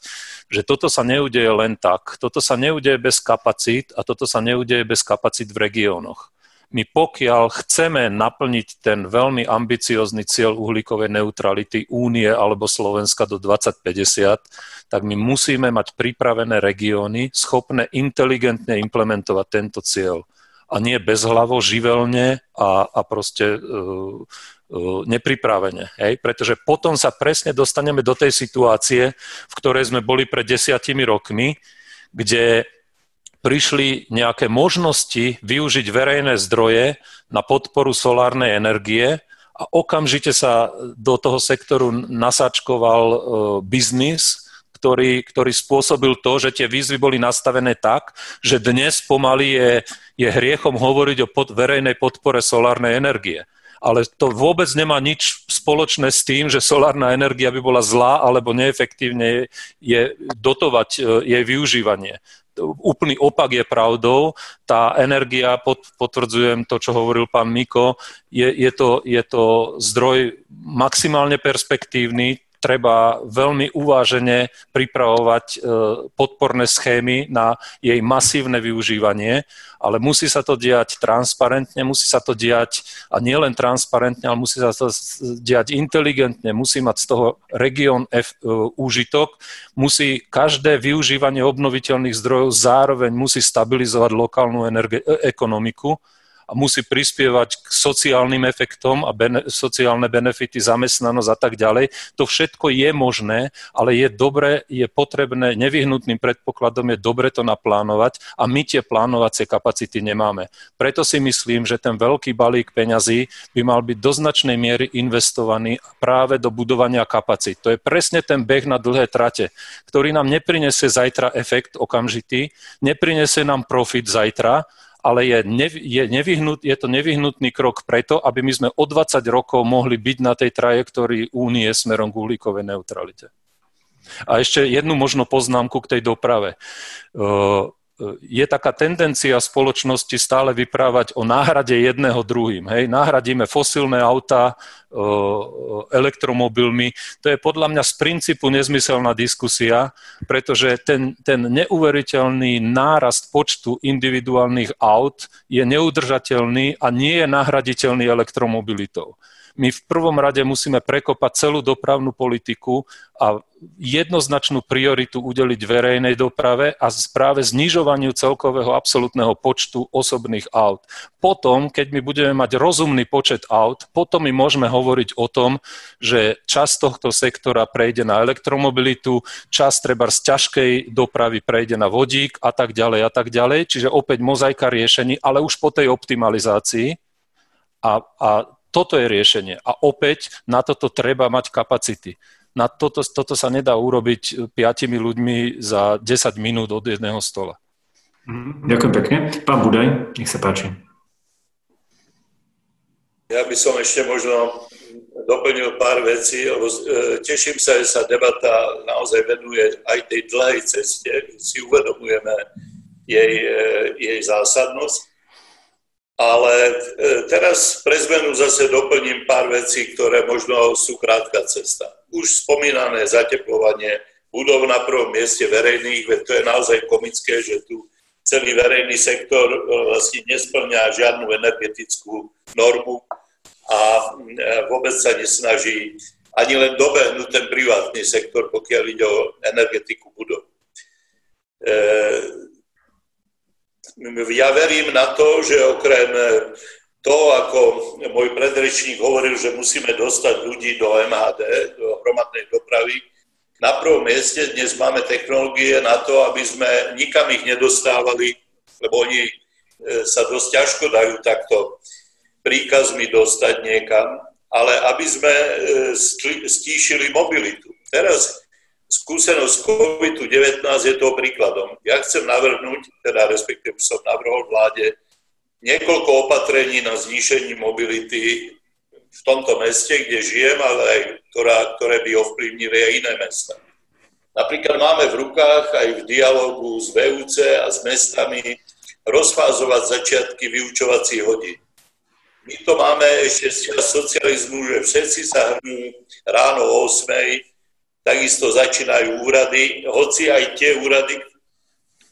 že toto sa neudeje len tak. Toto sa neudeje bez kapacít a toto sa neudeje bez kapacít v regiónoch my pokiaľ chceme naplniť ten veľmi ambiciózny cieľ uhlíkovej neutrality Únie alebo Slovenska do 2050, tak my musíme mať pripravené regióny schopné inteligentne implementovať tento cieľ. A nie bezhlavo, živelne a, a proste uh, nepripravene. Hej? Pretože potom sa presne dostaneme do tej situácie, v ktorej sme boli pred desiatimi rokmi, kde prišli nejaké možnosti využiť verejné zdroje na podporu solárnej energie a okamžite sa do toho sektoru nasačkoval e, biznis, ktorý, ktorý spôsobil to, že tie výzvy boli nastavené tak, že dnes pomaly je, je hriechom hovoriť o pod, verejnej podpore solárnej energie. Ale to vôbec nemá nič spoločné s tým, že solárna energia by bola zlá alebo neefektívne je dotovať e, jej využívanie úplný opak je pravdou. Tá energia, potvrdzujem to, čo hovoril pán Miko, je, je, to, je to zdroj maximálne perspektívny, treba veľmi uvážene pripravovať e, podporné schémy na jej masívne využívanie, ale musí sa to diať transparentne, musí sa to diať a nielen transparentne, ale musí sa to diať inteligentne, musí mať z toho región F, e, úžitok, musí každé využívanie obnoviteľných zdrojov zároveň musí stabilizovať lokálnu energe- e, ekonomiku a musí prispievať k sociálnym efektom a bene, sociálne benefity, zamestnanosť a tak ďalej. To všetko je možné, ale je dobre, je potrebné, nevyhnutným predpokladom je dobre to naplánovať a my tie plánovacie kapacity nemáme. Preto si myslím, že ten veľký balík peňazí by mal byť do značnej miery investovaný práve do budovania kapacít. To je presne ten beh na dlhé trate, ktorý nám neprinesie zajtra efekt okamžitý, neprinesie nám profit zajtra, ale je, nev, je, nevyhnut, je to nevyhnutný krok preto, aby my sme o 20 rokov mohli byť na tej trajektórii únie smerom k uhlíkovej neutralite. A ešte jednu možno poznámku k tej doprave je taká tendencia spoločnosti stále vyprávať o náhrade jedného druhým. Hej? Nahradíme fosilné auta elektromobilmi. To je podľa mňa z princípu nezmyselná diskusia, pretože ten, ten neuveriteľný nárast počtu individuálnych aut je neudržateľný a nie je nahraditeľný elektromobilitou my v prvom rade musíme prekopať celú dopravnú politiku a jednoznačnú prioritu udeliť verejnej doprave a práve znižovaniu celkového absolútneho počtu osobných aut. Potom, keď my budeme mať rozumný počet aut, potom my môžeme hovoriť o tom, že časť tohto sektora prejde na elektromobilitu, časť treba z ťažkej dopravy prejde na vodík a tak ďalej a tak ďalej. Čiže opäť mozaika riešení, ale už po tej optimalizácii. A, a toto je riešenie. A opäť na toto treba mať kapacity. Na toto, toto sa nedá urobiť piatimi ľuďmi za 10 minút od jedného stola. Mhm. Ďakujem pekne. Pán Budaj, nech sa páči. Ja by som ešte možno doplnil pár vecí, lebo e, teším sa, že sa debata naozaj venuje aj tej dlhej ceste, si uvedomujeme jej, e, jej zásadnosť. Ale teraz pre zmenu zase doplním pár vecí, ktoré možno sú krátka cesta. Už spomínané zateplovanie budov na prvom mieste verejných, veď to je naozaj komické, že tu celý verejný sektor e, vlastne nesplňa žiadnu energetickú normu a e, vôbec sa nesnaží ani len dobehnúť ten privátny sektor, pokiaľ ide o energetiku budov. Ja verím na to, že okrem to, ako môj predrečník hovoril, že musíme dostať ľudí do MHD, do hromadnej dopravy, na prvom mieste dnes máme technológie na to, aby sme nikam ich nedostávali, lebo oni e, sa dosť ťažko dajú takto príkazmi dostať niekam, ale aby sme e, stíšili mobilitu. Teraz skúsenosť COVID-19 je toho príkladom. Ja chcem navrhnúť, teda respektíve som navrhol vláde, niekoľko opatrení na znížení mobility v tomto meste, kde žijem, ale aj ktorá, ktoré by ovplyvnili aj iné mesta. Napríklad máme v rukách aj v dialogu s VUC a s mestami rozfázovať začiatky vyučovacích hodín. My to máme ešte z socializmu, že všetci sa hrnú ráno o 8 takisto začínajú úrady, hoci aj tie úrady,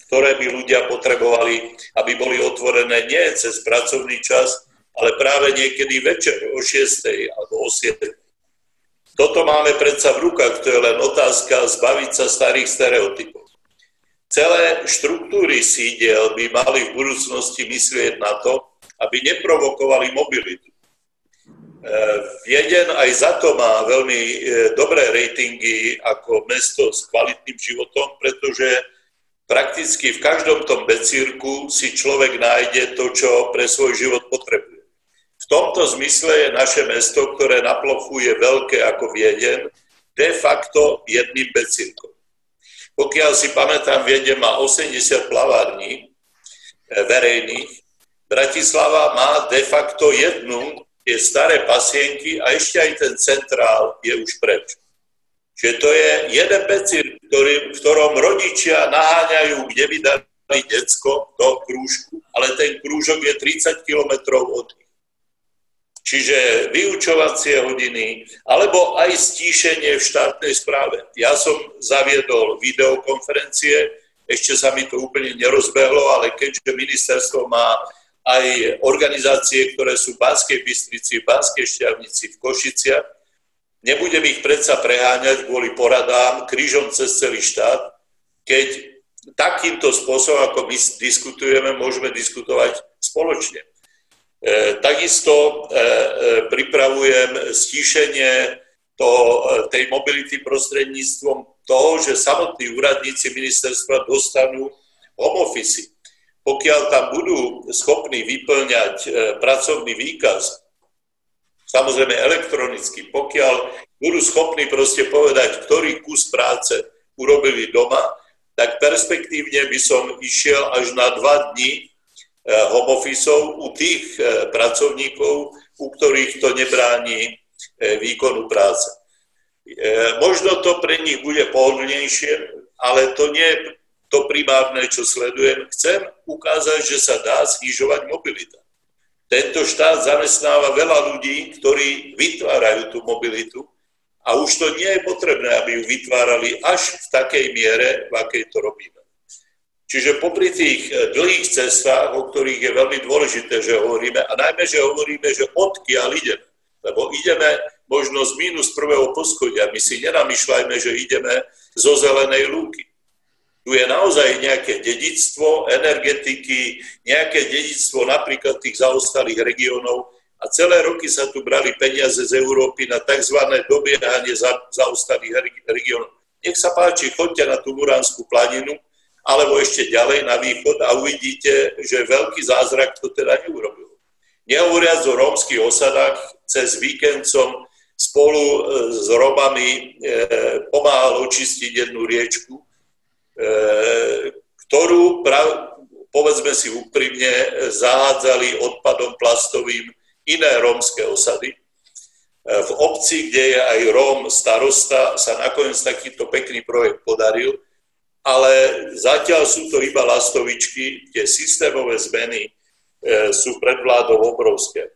ktoré by ľudia potrebovali, aby boli otvorené nie cez pracovný čas, ale práve niekedy večer o 6. alebo o 7. Toto máme predsa v rukách, to je len otázka zbaviť sa starých stereotypov. Celé štruktúry sídiel by mali v budúcnosti myslieť na to, aby neprovokovali mobilitu. Vieden aj za to má veľmi e, dobré ratingy ako mesto s kvalitným životom, pretože prakticky v každom tom becírku si človek nájde to, čo pre svoj život potrebuje. V tomto zmysle je naše mesto, ktoré na plochu je veľké ako Vieden, de facto jedným becírkom. Pokiaľ si pamätám, Vieden má 80 plavární e, verejných, Bratislava má de facto jednu, tie staré pasienky a ešte aj ten centrál je už preč. Čiže to je jeden becír, ktorý, v ktorom rodičia naháňajú, kde by dali decko do krúžku, ale ten krúžok je 30 kilometrov od nich. Čiže vyučovacie hodiny, alebo aj stíšenie v štátnej správe. Ja som zaviedol videokonferencie, ešte sa mi to úplne nerozbehlo, ale keďže ministerstvo má aj organizácie, ktoré sú v Banskej Bystrici, v Banskej Šťavnici, v Košiciach, Nebudem ich predsa preháňať kvôli poradám krížom cez celý štát, keď takýmto spôsobom, ako my diskutujeme, môžeme diskutovať spoločne. E, takisto e, e, pripravujem stíšenie to, e, tej mobility prostredníctvom toho, že samotní úradníci ministerstva dostanú home office. Pokiaľ tam budú schopní vyplňať pracovný výkaz samozrejme elektronicky, pokiaľ budú schopní proste povedať, ktorý kus práce urobili doma, tak perspektívne by som išiel až na dva dni eh, home office u tých eh, pracovníkov, u ktorých to nebráni eh, výkonu práce. Možno to pre nich bude pohodlnejšie, ale to nie je to primárne, čo sledujem. Chcem ukázať, že sa dá znižovať mobilita. Tento štát zamestnáva veľa ľudí, ktorí vytvárajú tú mobilitu a už to nie je potrebné, aby ju vytvárali až v takej miere, v akej to robíme. Čiže popri tých eh, dlhých cestách, o ktorých je veľmi dôležité, že hovoríme, a najmä, že hovoríme, že odkiaľ ideme, lebo ideme možno z mínus prvého poschodia, my si nenamýšľajme, že ideme zo zelenej lúky tu je naozaj nejaké dedictvo energetiky, nejaké dedictvo napríklad tých zaostalých regiónov a celé roky sa tu brali peniaze z Európy na tzv. dobiehanie za, zaostalých regiónov. Nech sa páči, choďte na tú Muránsku planinu, alebo ešte ďalej na východ a uvidíte, že veľký zázrak to teda neurobil. Nehovoriac o rómskych osadách, cez víkend som spolu e, s Romami e, pomáhal očistiť jednu riečku E, ktorú, povedzme si úprimne, zahádzali odpadom plastovým iné rómske osady. E, v obci, kde je aj Róm starosta, sa nakoniec takýto pekný projekt podaril, ale zatiaľ sú to iba lastovičky, tie systémové zmeny e, sú pred vládou obrovské.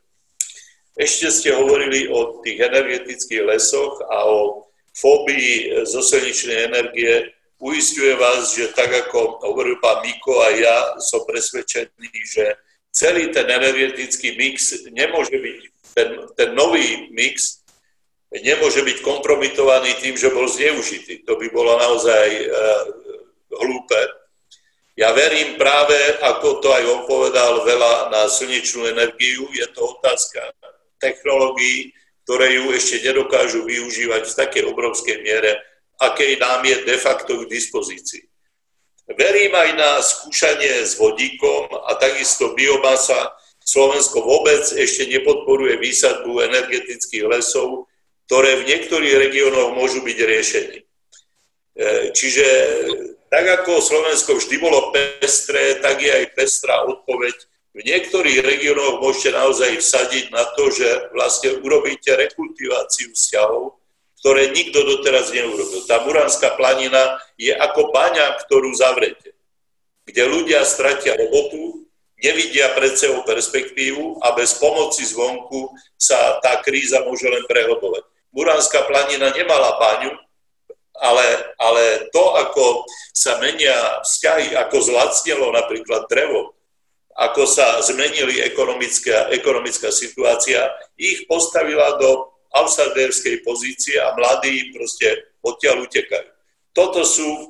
Ešte ste hovorili o tých energetických lesoch a o fóbii zo slnečnej energie. Uistujem vás, že tak ako hovoril pán Miko a ja som presvedčený, že celý ten energetický mix nemôže byť, ten, ten nový mix nemôže byť kompromitovaný tým, že bol zneužitý. To by bolo naozaj uh, hlúpe. Ja verím práve, ako to aj on povedal, veľa na slnečnú energiu. Je to otázka technológií, ktoré ju ešte nedokážu využívať v takej obrovskej miere, akej nám je de facto k dispozícii. Verím aj na skúšanie s vodíkom a takisto biomasa. Slovensko vôbec ešte nepodporuje výsadbu energetických lesov, ktoré v niektorých regiónoch môžu byť riešení. E, čiže tak ako Slovensko vždy bolo pestré, tak je aj pestrá odpoveď. V niektorých regiónoch môžete naozaj vsadiť na to, že vlastne urobíte rekultiváciu vzťahov ktoré nikto doteraz neurobil. Tá Muránska planina je ako baňa, ktorú zavrete, kde ľudia stratia robotu, nevidia pred sebou perspektívu a bez pomoci zvonku sa tá kríza môže len prehlbovať. Muránska planina nemala baňu, ale, ale to, ako sa menia vzťahy, ako zlacnelo napríklad drevo, ako sa zmenili ekonomická, ekonomická situácia, ich postavila do outsiderskej pozície a mladí proste odtiaľ utekajú. Toto sú e,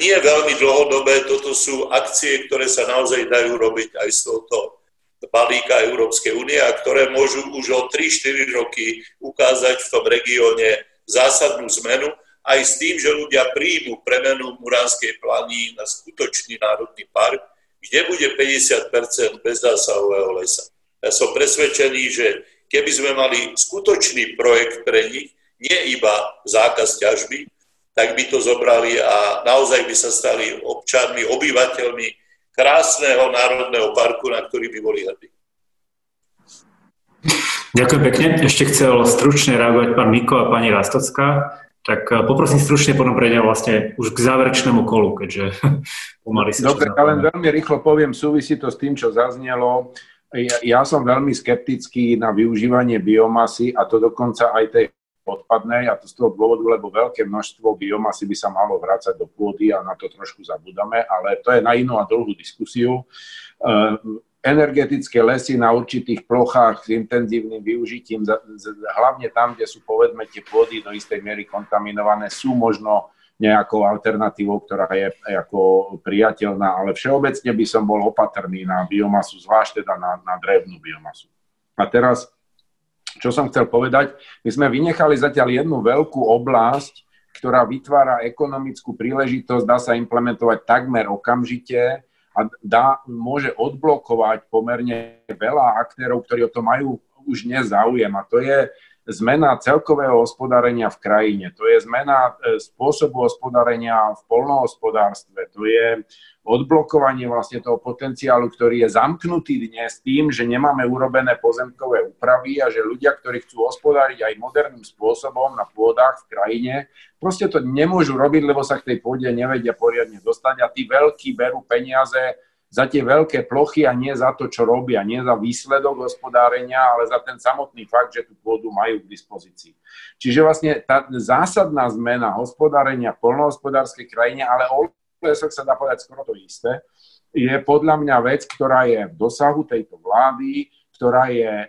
nie veľmi dlhodobé, toto sú akcie, ktoré sa naozaj dajú robiť aj z tohoto balíka Európskej únie a ktoré môžu už o 3-4 roky ukázať v tom regióne zásadnú zmenu aj s tým, že ľudia príjmu premenu Muránskej plány na skutočný národný park, kde bude 50 bezzásahového lesa. Ja som presvedčený, že keby sme mali skutočný projekt pre nich, nie iba zákaz ťažby, tak by to zobrali a naozaj by sa stali občanmi, obyvateľmi krásneho národného parku, na ktorý by boli hrdí. Ďakujem pekne. Ešte chcel stručne reagovať pán Miko a pani Rastocká. Tak eh, poprosím stručne, potom prejdem vlastne už k záverečnému kolu, keďže pomaly sa... Dobre, ja len veľmi rýchlo poviem, súvisí to s tým, čo zaznelo. Ja, som veľmi skeptický na využívanie biomasy a to dokonca aj tej odpadnej a to z toho dôvodu, lebo veľké množstvo biomasy by sa malo vrácať do pôdy a na to trošku zabudame, ale to je na inú a dlhú diskusiu. Uh, energetické lesy na určitých plochách s intenzívnym využitím, hlavne tam, kde sú povedzme tie pôdy do istej miery kontaminované, sú možno nejakou alternatívou, ktorá je ako priateľná, ale všeobecne by som bol opatrný na biomasu, zvlášť teda na, na drevnú biomasu. A teraz čo som chcel povedať, my sme vynechali zatiaľ jednu veľkú oblasť, ktorá vytvára ekonomickú príležitosť, dá sa implementovať takmer okamžite a dá, môže odblokovať pomerne veľa aktérov, ktorí o to majú už nezáujem. A to je zmena celkového hospodárenia v krajine, to je zmena e, spôsobu hospodárenia v polnohospodárstve, to je odblokovanie vlastne toho potenciálu, ktorý je zamknutý dnes tým, že nemáme urobené pozemkové úpravy a že ľudia, ktorí chcú hospodáriť aj moderným spôsobom na pôdach v krajine, proste to nemôžu robiť, lebo sa k tej pôde nevedia poriadne dostať a tí veľkí berú peniaze za tie veľké plochy a nie za to, čo robia, nie za výsledok hospodárenia, ale za ten samotný fakt, že tú pôdu majú k dispozícii. Čiže vlastne tá zásadná zmena hospodárenia v polnohospodárskej krajine, ale lesoch sa dá povedať skoro to isté, je podľa mňa vec, ktorá je v dosahu tejto vlády, ktorá je, e,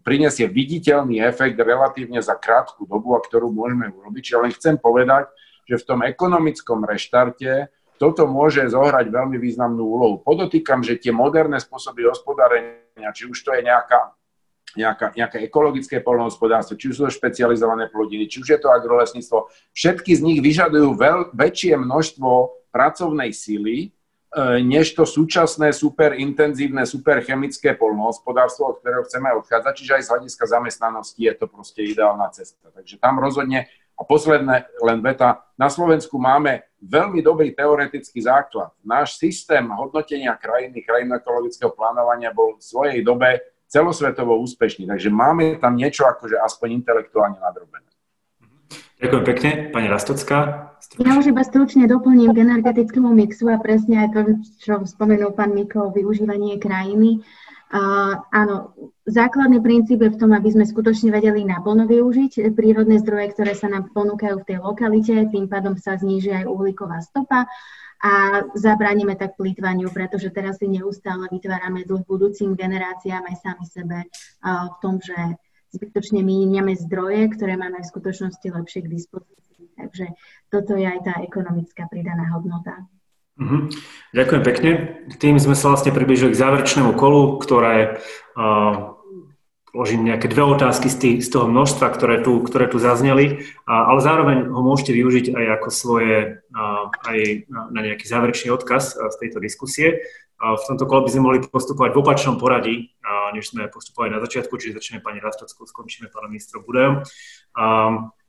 prinesie viditeľný efekt relatívne za krátku dobu a ktorú môžeme urobiť. Čiže len chcem povedať, že v tom ekonomickom reštarte toto môže zohrať veľmi významnú úlohu. Podotýkam, že tie moderné spôsoby hospodárenia, či už to je nejaká, nejaká, nejaké ekologické polnohospodárstvo, či už sú to špecializované plodiny, či už je to agrolesníctvo, všetky z nich vyžadujú veľ, väčšie množstvo pracovnej sily, e, než to súčasné super intenzívne, super chemické polnohospodárstvo, od ktorého chceme odchádzať, čiže aj z hľadiska zamestnanosti je to proste ideálna cesta. Takže tam rozhodne, a posledné len veta, na Slovensku máme veľmi dobrý teoretický základ. Náš systém hodnotenia krajiny, krajino-ekologického plánovania bol v svojej dobe celosvetovo úspešný, takže máme tam niečo akože aspoň intelektuálne nadrobené. Ďakujem pekne. Pani Rastocká. Ja už iba stručne doplním k energetickému mixu a presne aj to, čo spomenul pán Miko, využívanie krajiny. Áno, základný princíp je v tom, aby sme skutočne vedeli naplno využiť prírodné zdroje, ktoré sa nám ponúkajú v tej lokalite, tým pádom sa zníži aj uhlíková stopa a zabránime tak plýtvaniu, pretože teraz si neustále vytvárame dlh budúcim generáciám aj sami sebe uh, v tom, že zbytočne míňame zdroje, ktoré máme v skutočnosti lepšie k dispozícii. Takže toto je aj tá ekonomická pridaná hodnota. Mm-hmm. Ďakujem pekne. Tým sme sa vlastne približili k záverečnému kolu, ktoré uh, nejaké dve otázky z, tých, z toho množstva, ktoré tu, ktoré tu zazneli, uh, ale zároveň ho môžete využiť aj ako svoje, uh, aj na, nejaký záverečný odkaz uh, z tejto diskusie. V tomto kole by sme mohli postupovať v opačnom poradí, než sme postupovali na začiatku, čiže začneme pani Rastockou, skončíme pánom ministrom Budajom.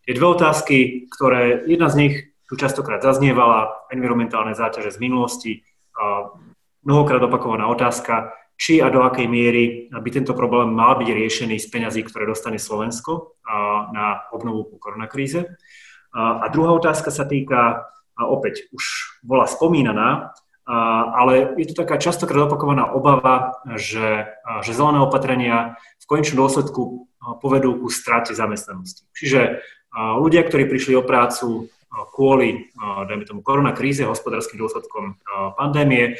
Je dve otázky, ktoré jedna z nich tu častokrát zaznievala, environmentálne záťaže z minulosti, mnohokrát opakovaná otázka, či a do akej miery by tento problém mal byť riešený z peňazí, ktoré dostane Slovensko na obnovu po koronakríze. A druhá otázka sa týka, opäť už bola spomínaná, ale je tu taká častokrát opakovaná obava, že, že zelené opatrenia v konečnom dôsledku povedú ku strate zamestnanosti. Čiže ľudia, ktorí prišli o prácu kvôli, dajme tomu, koronakríze, hospodárskym dôsledkom pandémie,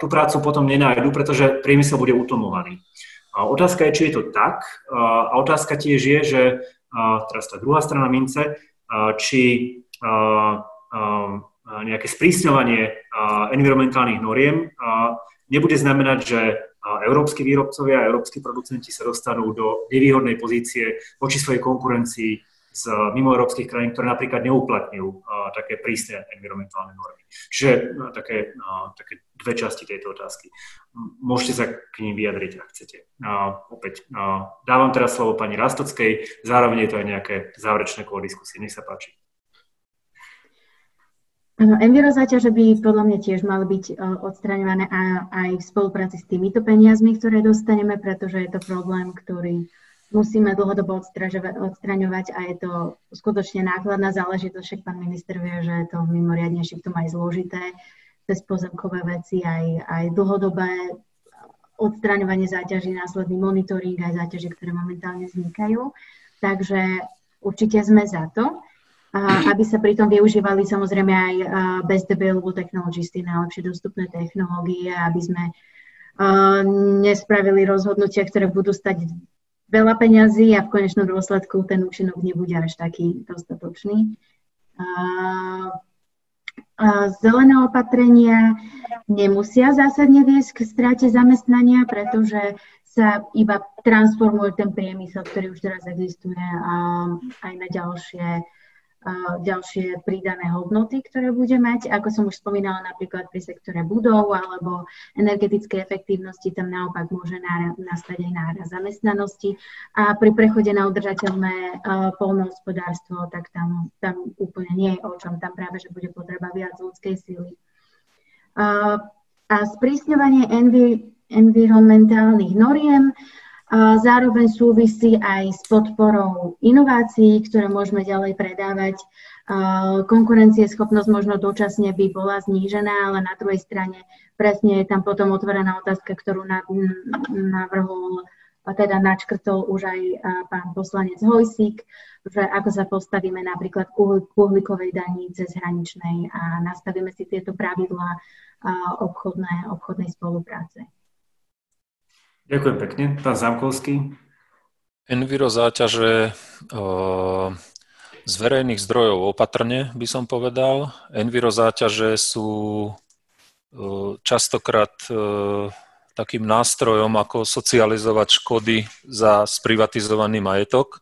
tú prácu potom nenájdu, pretože priemysel bude utlmovaný. Otázka je, či je to tak. A otázka tiež je, že teraz tá druhá strana mince, či nejaké sprísňovanie environmentálnych noriem nebude znamenať, že európsky výrobcovia európsky producenti sa dostanú do nevýhodnej pozície voči svojej konkurencii z mimoeurópskych krajín, ktoré napríklad neuplatňujú také prísne environmentálne normy. Čiže také, také dve časti tejto otázky. Môžete sa k ním vyjadriť, ak chcete. Opäť dávam teraz slovo pani Rastockej, zároveň je to aj nejaké záverečné kolo diskusie. Nech sa páči. Enviro záťaže by podľa mňa tiež mali byť odstraňované aj v spolupráci s týmito peniazmi, ktoré dostaneme, pretože je to problém, ktorý musíme dlhodobo odstraňovať a je to skutočne nákladná záležitosť, však pán minister vie, že je to mimoriadne šiptom aj zložité, cez pozemkové veci, aj, aj dlhodobé odstraňovanie záťaží, následný monitoring aj záťaže, ktoré momentálne vznikajú. Takže určite sme za to aby sa pritom využívali samozrejme aj best available technologies, tie najlepšie dostupné technológie, aby sme nespravili rozhodnutia, ktoré budú stať veľa peňazí a v konečnom dôsledku ten účinok nebude až taký dostatočný. Zelené opatrenia nemusia zásadne viesť k strate zamestnania, pretože sa iba transformuje ten priemysel, ktorý už teraz existuje aj na ďalšie ďalšie pridané hodnoty, ktoré bude mať. Ako som už spomínala napríklad pri sektore budov alebo energetickej efektívnosti, tam naopak môže nastať aj náraz zamestnanosti. A pri prechode na udržateľné polnohospodárstvo, tak tam, tam úplne nie je o čom. Tam práve, že bude potreba viac ľudskej síly. A sprísňovanie envi- environmentálnych noriem, Zároveň súvisí aj s podporou inovácií, ktoré môžeme ďalej predávať. Konkurencieschopnosť možno dočasne by bola znížená, ale na druhej strane presne je tam potom otvorená otázka, ktorú navrhol teda načkrtol už aj pán poslanec Hojsík, že ako sa postavíme napríklad k uhlíkovej daní cez hraničnej a nastavíme si tieto pravidlá obchodné, obchodnej spolupráce. Ďakujem pekne. Pán Zamkovský. Enviro záťaže z verejných zdrojov opatrne, by som povedal. Enviro záťaže sú častokrát takým nástrojom, ako socializovať škody za sprivatizovaný majetok.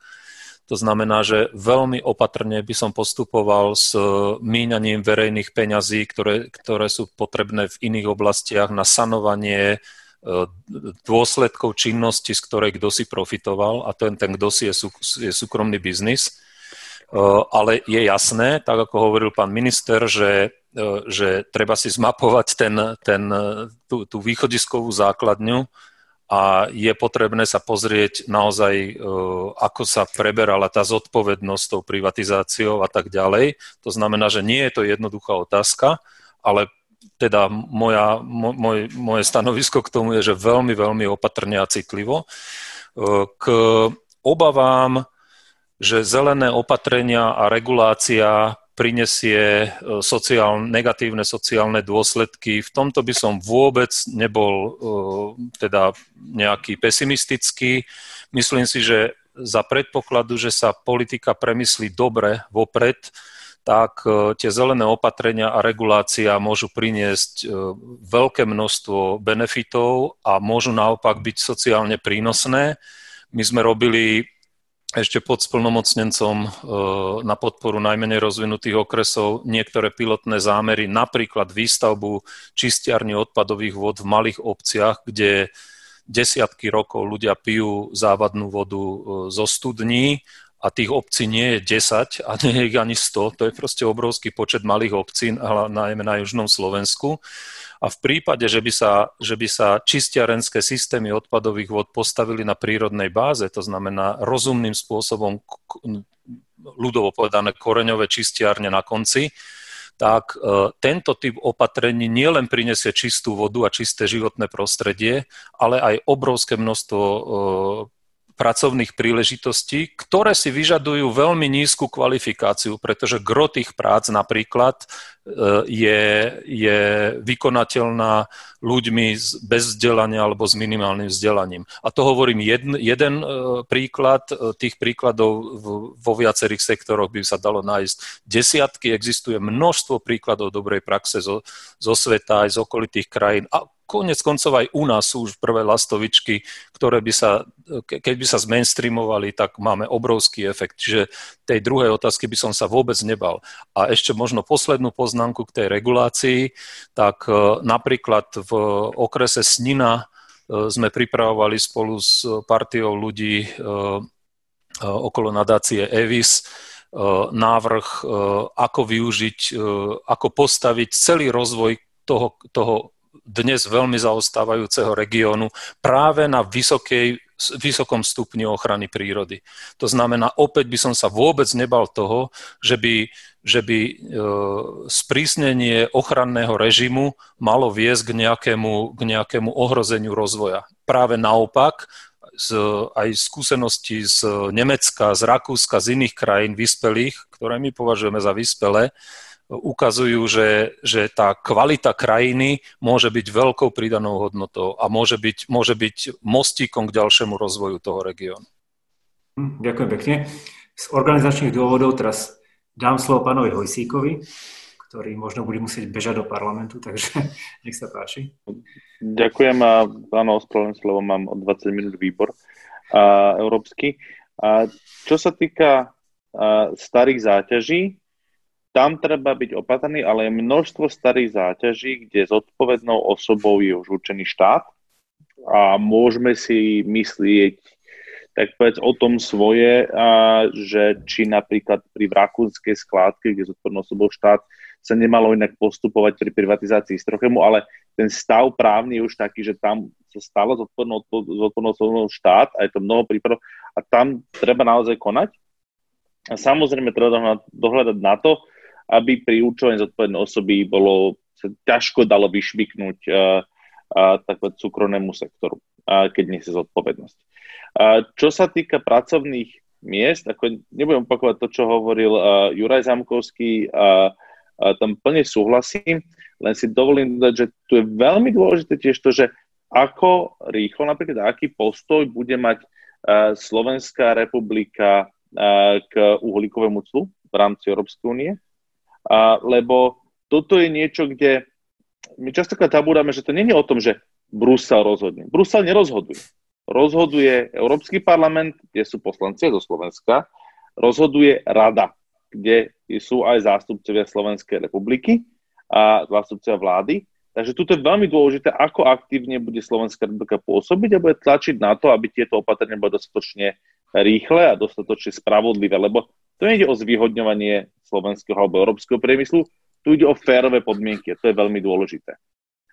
To znamená, že veľmi opatrne by som postupoval s míňaním verejných peňazí, ktoré, ktoré sú potrebné v iných oblastiach na sanovanie dôsledkov činnosti, z ktorej kto si profitoval a ten, ten kto si je, sú, je súkromný biznis. Ale je jasné, tak ako hovoril pán minister, že, že treba si zmapovať ten, ten, tú, tú východiskovú základňu a je potrebné sa pozrieť naozaj, ako sa preberala tá zodpovednosť tou privatizáciou a tak ďalej. To znamená, že nie je to jednoduchá otázka, ale teda moja, moj, moje stanovisko k tomu je, že veľmi, veľmi opatrne a citlivo. E, k obavám, že zelené opatrenia a regulácia prinesie e, sociál, negatívne sociálne dôsledky. V tomto by som vôbec nebol e, teda nejaký pesimistický. Myslím si, že za predpokladu, že sa politika premyslí dobre vopred, tak e, tie zelené opatrenia a regulácia môžu priniesť e, veľké množstvo benefitov a môžu naopak byť sociálne prínosné. My sme robili ešte pod splnomocnencom e, na podporu najmenej rozvinutých okresov niektoré pilotné zámery, napríklad výstavbu čistiarní odpadových vod v malých obciach, kde desiatky rokov ľudia pijú závadnú vodu zo studní a tých obcí nie je 10 a nie je ich ani 100, to je proste obrovský počet malých obcí, najmä na južnom Slovensku. A v prípade, že by sa, že by sa čistiarenské systémy odpadových vod postavili na prírodnej báze, to znamená rozumným spôsobom, ľudovo povedané koreňové čistiarne na konci, tak e, tento typ opatrení nielen prinesie čistú vodu a čisté životné prostredie, ale aj obrovské množstvo e, pracovných príležitostí, ktoré si vyžadujú veľmi nízku kvalifikáciu, pretože gro tých prác napríklad e, je, je vykonateľná ľuďmi bez vzdelania alebo s minimálnym vzdelaním. A to hovorím jeden, jeden e, príklad, e, tých príkladov vo viacerých sektoroch by sa dalo nájsť desiatky, existuje množstvo príkladov dobrej praxe zo, zo sveta aj z okolitých krajín a konec koncov aj u nás sú už prvé lastovičky, ktoré by sa, keď by sa zmainstreamovali, tak máme obrovský efekt. Čiže tej druhej otázky by som sa vôbec nebal. A ešte možno poslednú poznámku k tej regulácii, tak e, napríklad v okrese Snina e, sme pripravovali spolu s partiou ľudí e, okolo nadácie EVIS návrh, ako využiť, ako postaviť celý rozvoj toho, toho dnes veľmi zaostávajúceho regiónu práve na vysokej, vysokom stupni ochrany prírody. To znamená, opäť by som sa vôbec nebal toho, že by, že by e, sprísnenie ochranného režimu malo viesť k nejakému, k nejakému ohrozeniu rozvoja. Práve naopak, z, aj skúsenosti z Nemecka, z Rakúska, z iných krajín vyspelých, ktoré my považujeme za vyspelé, ukazujú, že, že tá kvalita krajiny môže byť veľkou pridanou hodnotou a môže byť, môže byť mostíkom k ďalšiemu rozvoju toho regiónu. Hm, ďakujem pekne. Z organizačných dôvodov teraz dám slovo pánovi Hojsíkovi, ktorý možno bude musieť bežať do parlamentu, takže nech sa páči. Ďakujem a áno, ospravedlňujem slovo, mám o 20 minút výbor a, európsky. A čo sa týka a, starých záťaží, tam treba byť opatrný, ale je množstvo starých záťaží, kde zodpovednou osobou je už určený štát a môžeme si myslieť tak povedz o tom svoje, a, že či napríklad pri Rakúnskej skládke, kde zodpovednou osobou štát, sa nemalo inak postupovať pri privatizácii Strochemu, ale ten stav právny je už taký, že tam sa stalo zodpovednou, zodpovednou osobou štát a je to mnoho prípadov a tam treba naozaj konať. A samozrejme treba dohľadať na to, aby pri určovaní zodpovednej osoby bolo, sa ťažko dalo vyšmiknúť uh, uh, sektoru, uh, keď nesie zodpovednosť. Uh, čo sa týka pracovných miest, ako nebudem opakovať to, čo hovoril uh, Juraj Zamkovský, uh, uh, tam plne súhlasím, len si dovolím dodať, že tu je veľmi dôležité tiež to, že ako rýchlo, napríklad aký postoj bude mať uh, Slovenská republika uh, k uhlíkovému clu v rámci Európskej únie, a, lebo toto je niečo, kde my častokrát zabúdame, že to je o tom, že Brusel rozhodne. Brusel nerozhoduje. Rozhoduje Európsky parlament, kde sú poslanci zo Slovenska, rozhoduje Rada, kde sú aj zástupcovia Slovenskej republiky a zástupcovia vlády. Takže tu je veľmi dôležité, ako aktívne bude Slovenská republika pôsobiť a bude tlačiť na to, aby tieto opatrenia boli dostatočne rýchle a dostatočne spravodlivé, lebo to nejde o zvýhodňovanie slovenského alebo európskeho priemyslu, tu ide o férové podmienky, to je veľmi dôležité.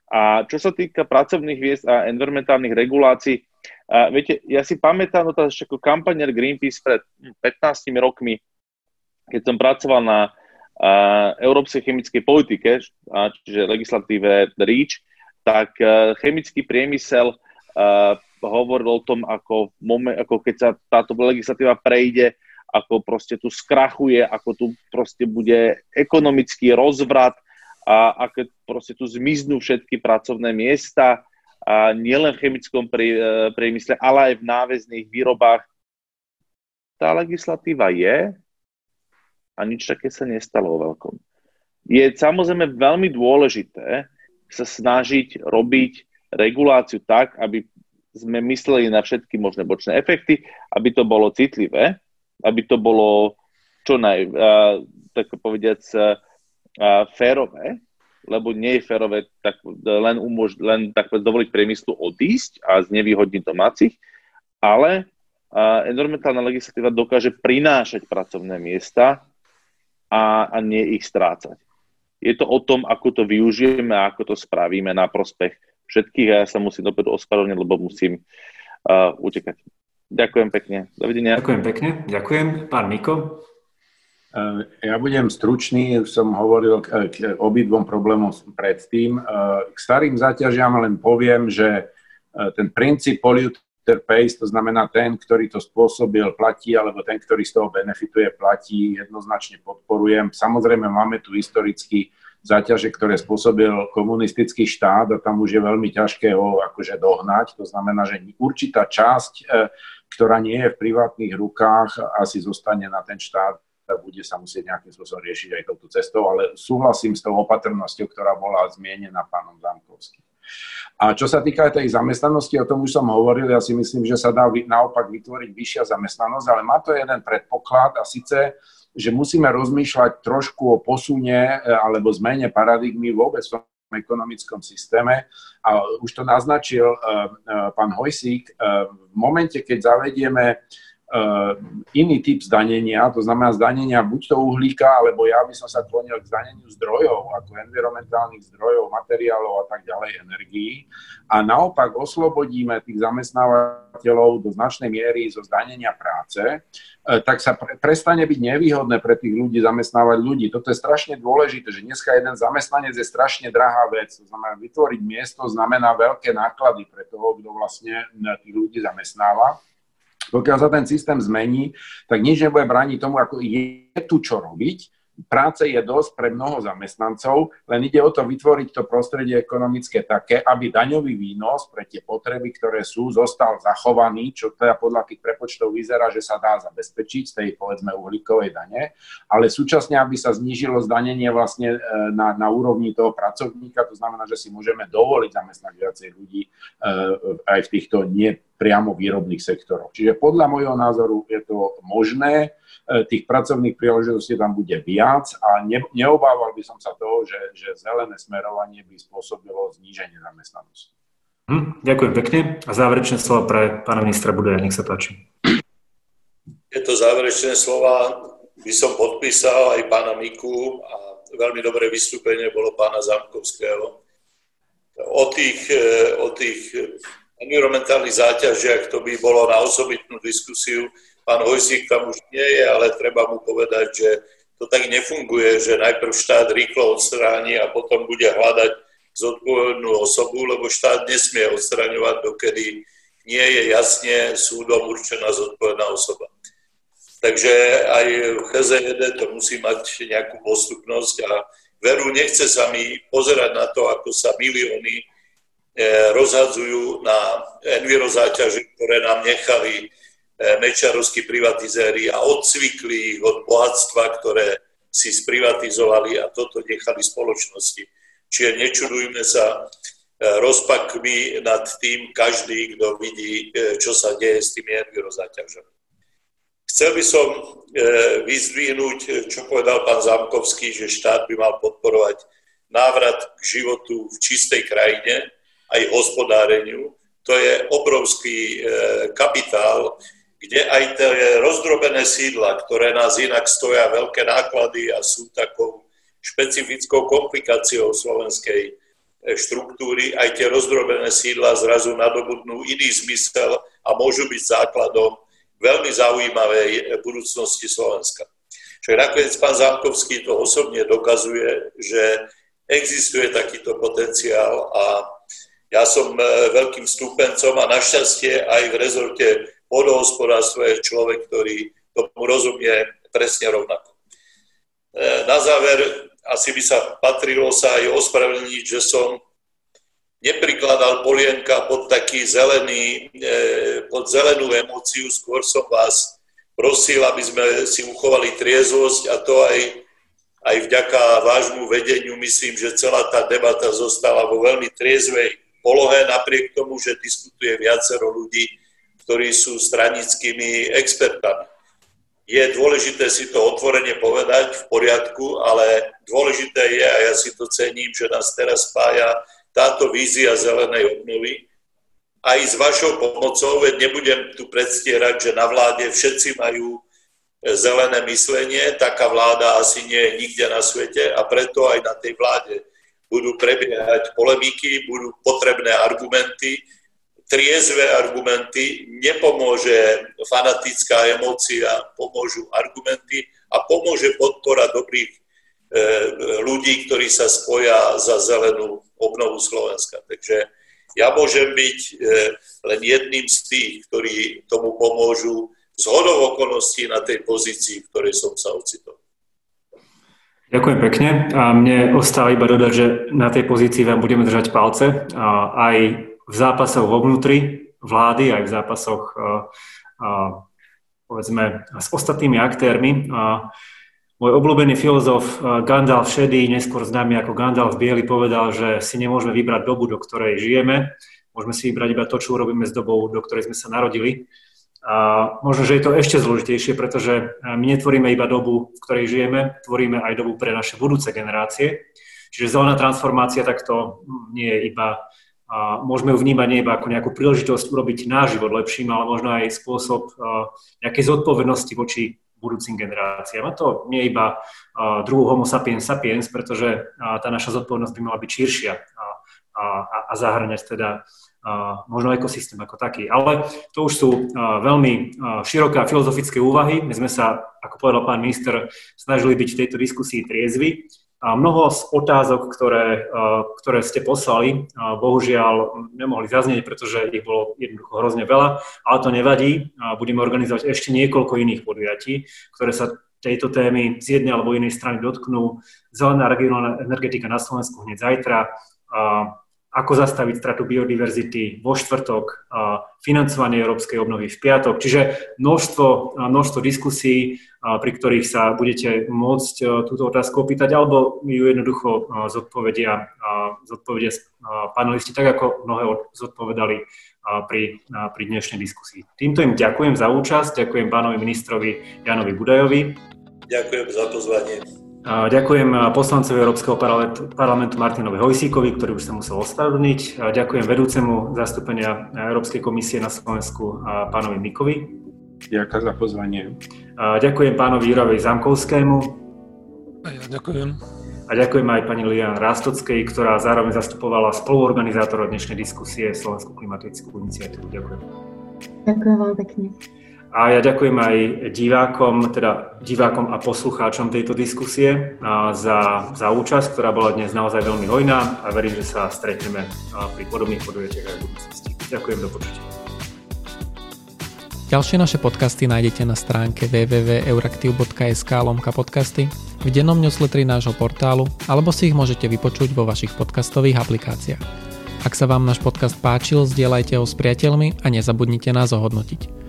A čo sa týka pracovných viest a environmentálnych regulácií, a viete, ja si pamätám to ako kampanier Greenpeace pred 15 rokmi, keď som pracoval na a, európskej chemickej politike, a, čiže legislatíve REACH, tak a, chemický priemysel a, hovoril o tom, ako, moment, ako keď sa táto legislatíva prejde, ako proste tu skrachuje, ako tu proste bude ekonomický rozvrat a ako proste tu zmiznú všetky pracovné miesta a nielen v chemickom e, priemysle, ale aj v náväzných výrobách. Tá legislatíva je a nič také sa nestalo o veľkom. Je samozrejme veľmi dôležité sa snažiť robiť reguláciu tak, aby sme mysleli na všetky možné bočné efekty, aby to bolo citlivé, aby to bolo čo naj, uh, tak povediac, uh, férové, lebo nie je férové tak, len, umož- len tak dovoliť priemyslu odísť a znevýhodniť domácich, ale uh, environmentálna legislatíva dokáže prinášať pracovné miesta a, a nie ich strácať. Je to o tom, ako to využijeme a ako to spravíme na prospech všetkých a ja sa musím opäť ospravedlniť, lebo musím uh, utekať. Ďakujem pekne. Dovidenia. Ďakujem pekne. Ďakujem. Pán Miko. E, ja budem stručný, už som hovoril k, k obidvom problémom predtým. E, k starým zaťažiam len poviem, že e, ten princíp polluter pays, to znamená ten, ktorý to spôsobil, platí, alebo ten, ktorý z toho benefituje, platí, jednoznačne podporujem. Samozrejme, máme tu historicky záťaže, ktoré spôsobil komunistický štát a tam už je veľmi ťažké ho akože dohnať. To znamená, že určitá časť ktorá nie je v privátnych rukách, asi zostane na ten štát a bude sa musieť nejakým spôsobom riešiť aj touto cestou, ale súhlasím s tou opatrnosťou, ktorá bola zmienená pánom Zamkovským. A čo sa týka tej zamestnanosti, o tom už som hovoril, ja si myslím, že sa dá naopak vytvoriť vyššia zamestnanosť, ale má to jeden predpoklad a síce, že musíme rozmýšľať trošku o posune e, alebo zmene paradigmy vôbec v tom ekonomickom systéme. A už to naznačil uh, uh, pán Hojsík, v momente, keď zavedieme iný typ zdanenia, to znamená zdanenia buď to uhlíka, alebo ja by som sa klonil k zdaneniu zdrojov, ako environmentálnych zdrojov, materiálov a tak ďalej, energií. A naopak oslobodíme tých zamestnávateľov do značnej miery zo zdanenia práce, eh, tak sa pre, prestane byť nevýhodné pre tých ľudí zamestnávať ľudí. Toto je strašne dôležité, že dneska jeden zamestnanec je strašne drahá vec. To znamená, vytvoriť miesto znamená veľké náklady pre toho, kto vlastne tých ľudí zamestnáva. Pokiaľ sa ten systém zmení, tak nič nebude brániť tomu, ako je tu čo robiť, práce je dosť pre mnoho zamestnancov, len ide o to vytvoriť to prostredie ekonomické také, aby daňový výnos pre tie potreby, ktoré sú, zostal zachovaný, čo teda podľa tých prepočtov vyzerá, že sa dá zabezpečiť z tej, povedzme, uhlíkovej dane, ale súčasne, aby sa znížilo zdanenie vlastne e, na, na úrovni toho pracovníka, to znamená, že si môžeme dovoliť zamestnať viacej ľudí e, aj v týchto nie priamo výrobných sektoroch. Čiže podľa môjho názoru je to možné, e, tých pracovných príležitostí tam bude viac a ne, neobával by som sa toho, že, že zelené smerovanie by spôsobilo zníženie zamestnanosti. Hm, ďakujem pekne. A záverečné slovo pre pána ministra Budeja, nech sa páči. Tieto záverečné slova by som podpísal aj pána Miku a veľmi dobré vystúpenie bolo pána Zamkovského. O tých, e, o tých environmentálnych záťažiach, to by bolo na osobitnú diskusiu. Pán Hojsík tam už nie je, ale treba mu povedať, že to tak nefunguje, že najprv štát rýchlo odstráni a potom bude hľadať zodpovednú osobu, lebo štát nesmie odstraňovať, dokedy nie je jasne súdom určená zodpovedná osoba. Takže aj v HZED to musí mať nejakú postupnosť a veru nechce sa mi pozerať na to, ako sa milióny rozhadzujú na envirozáťaže, ktoré nám nechali e, mečarovskí privatizéri a odsvykli ich od bohatstva, ktoré si sprivatizovali a toto nechali spoločnosti. Čiže nečudujme sa e, rozpakmi nad tým každý, kto vidí, čo sa deje s tými envirozáťažami. Chcel by som vyzdvihnúť, čo povedal pán Zámkovský, že štát by mal podporovať návrat k životu v čistej krajine, aj hospodáreniu. To je obrovský e, kapitál, kde aj tie rozdrobené sídla, ktoré nás inak stoja veľké náklady a sú takou špecifickou komplikáciou slovenskej e, štruktúry, aj tie rozdrobené sídla zrazu nadobudnú iný zmysel a môžu byť základom veľmi zaujímavej budúcnosti Slovenska. Čiže nakoniec pán Zámkovský to osobne dokazuje, že existuje takýto potenciál a ja som e, veľkým stúpencom a našťastie aj v rezorte vodohospodárstva je človek, ktorý tomu rozumie presne rovnako. E, na záver asi by sa patrilo sa aj ospravedlniť, že som neprikladal polienka pod taký zelený, e, pod zelenú emóciu, skôr som vás prosil, aby sme si uchovali triezvosť a to aj, aj vďaka vášmu vedeniu myslím, že celá tá debata zostala vo veľmi triezvej polohe, napriek tomu, že diskutuje viacero ľudí, ktorí sú stranickými expertami. Je dôležité si to otvorene povedať v poriadku, ale dôležité je, a ja si to cením, že nás teraz spája táto vízia zelenej obnovy, aj s vašou pomocou, veď nebudem tu predstierať, že na vláde všetci majú zelené myslenie, taká vláda asi nie je nikde na svete a preto aj na tej vláde budú prebiehať polemiky, budú potrebné argumenty, triezve argumenty, nepomôže fanatická emócia, pomôžu argumenty a pomôže podpora dobrých e, ľudí, ktorí sa spoja za zelenú obnovu Slovenska. Takže ja môžem byť e, len jedným z tých, ktorí tomu pomôžu z hodov okolností na tej pozícii, v ktorej som sa ocitol. Ďakujem pekne a mne ostáva iba dodať, že na tej pozícii vám budeme držať palce a aj v zápasoch vo vnútri vlády, aj v zápasoch a, a, povedzme s ostatnými aktérmi. A Môj obľúbený filozof Gandalf Šedý, neskôr známy ako Gandalf Biely, povedal, že si nemôžeme vybrať dobu, do ktorej žijeme, môžeme si vybrať iba to, čo urobíme s dobou, do ktorej sme sa narodili. A možno, že je to ešte zložitejšie, pretože my netvoríme iba dobu, v ktorej žijeme, tvoríme aj dobu pre naše budúce generácie. Čiže zelená transformácia takto nie je iba, a môžeme ju vnímať nie iba ako nejakú príležitosť urobiť náš život lepším, ale možno aj spôsob nejakej zodpovednosti voči budúcim generáciám. A to nie iba druhú homo sapiens sapiens, pretože tá naša zodpovednosť by mala byť širšia a, a, a zahrňať teda možno ekosystém ako taký. Ale to už sú veľmi široké filozofické úvahy. My sme sa, ako povedal pán minister, snažili byť v tejto diskusii triezvy. A mnoho z otázok, ktoré, ktoré ste poslali, bohužiaľ nemohli zaznieť, pretože ich bolo jednoducho hrozne veľa, ale to nevadí. Budeme organizovať ešte niekoľko iných podujatí, ktoré sa tejto témy z jednej alebo inej strany dotknú. Zelená regionálna energetika na Slovensku hneď zajtra, ako zastaviť stratu biodiverzity vo štvrtok, financovanie európskej obnovy v piatok. Čiže množstvo, množstvo diskusí, pri ktorých sa budete môcť túto otázku opýtať, alebo ju jednoducho zodpovedia, zodpovedia panelisti, tak ako mnohé zodpovedali pri, pri dnešnej diskusii. Týmto im ďakujem za účasť, ďakujem pánovi ministrovi Janovi Budajovi. Ďakujem za pozvanie. Ďakujem poslancovi Európskeho parlamentu Martinovi Hojsíkovi, ktorý už sa musel ospravedlniť. Ďakujem vedúcemu zastúpenia Európskej komisie na Slovensku pánovi Mikovi. Ďakujem za pozvanie. Ďakujem pánovi Juravej Zamkovskému. A ja ďakujem. A ďakujem aj pani Lian Rástockej, ktorá zároveň zastupovala spoluorganizátora dnešnej diskusie Slovenskú klimatickú iniciatívu. Ďakujem. Ďakujem veľmi pekne. A ja ďakujem aj divákom, teda divákom a poslucháčom tejto diskusie za, za účasť, ktorá bola dnes naozaj veľmi hojná a verím, že sa stretneme pri podobných podujatiach aj v budúcnosti. Ďakujem, do počutia. Ďalšie naše podcasty nájdete na stránke www.euraktiv.sk lomka podcasty, v dennom newsletteri nášho portálu alebo si ich môžete vypočuť vo vašich podcastových aplikáciách. Ak sa vám náš podcast páčil, zdieľajte ho s priateľmi a nezabudnite nás ohodnotiť.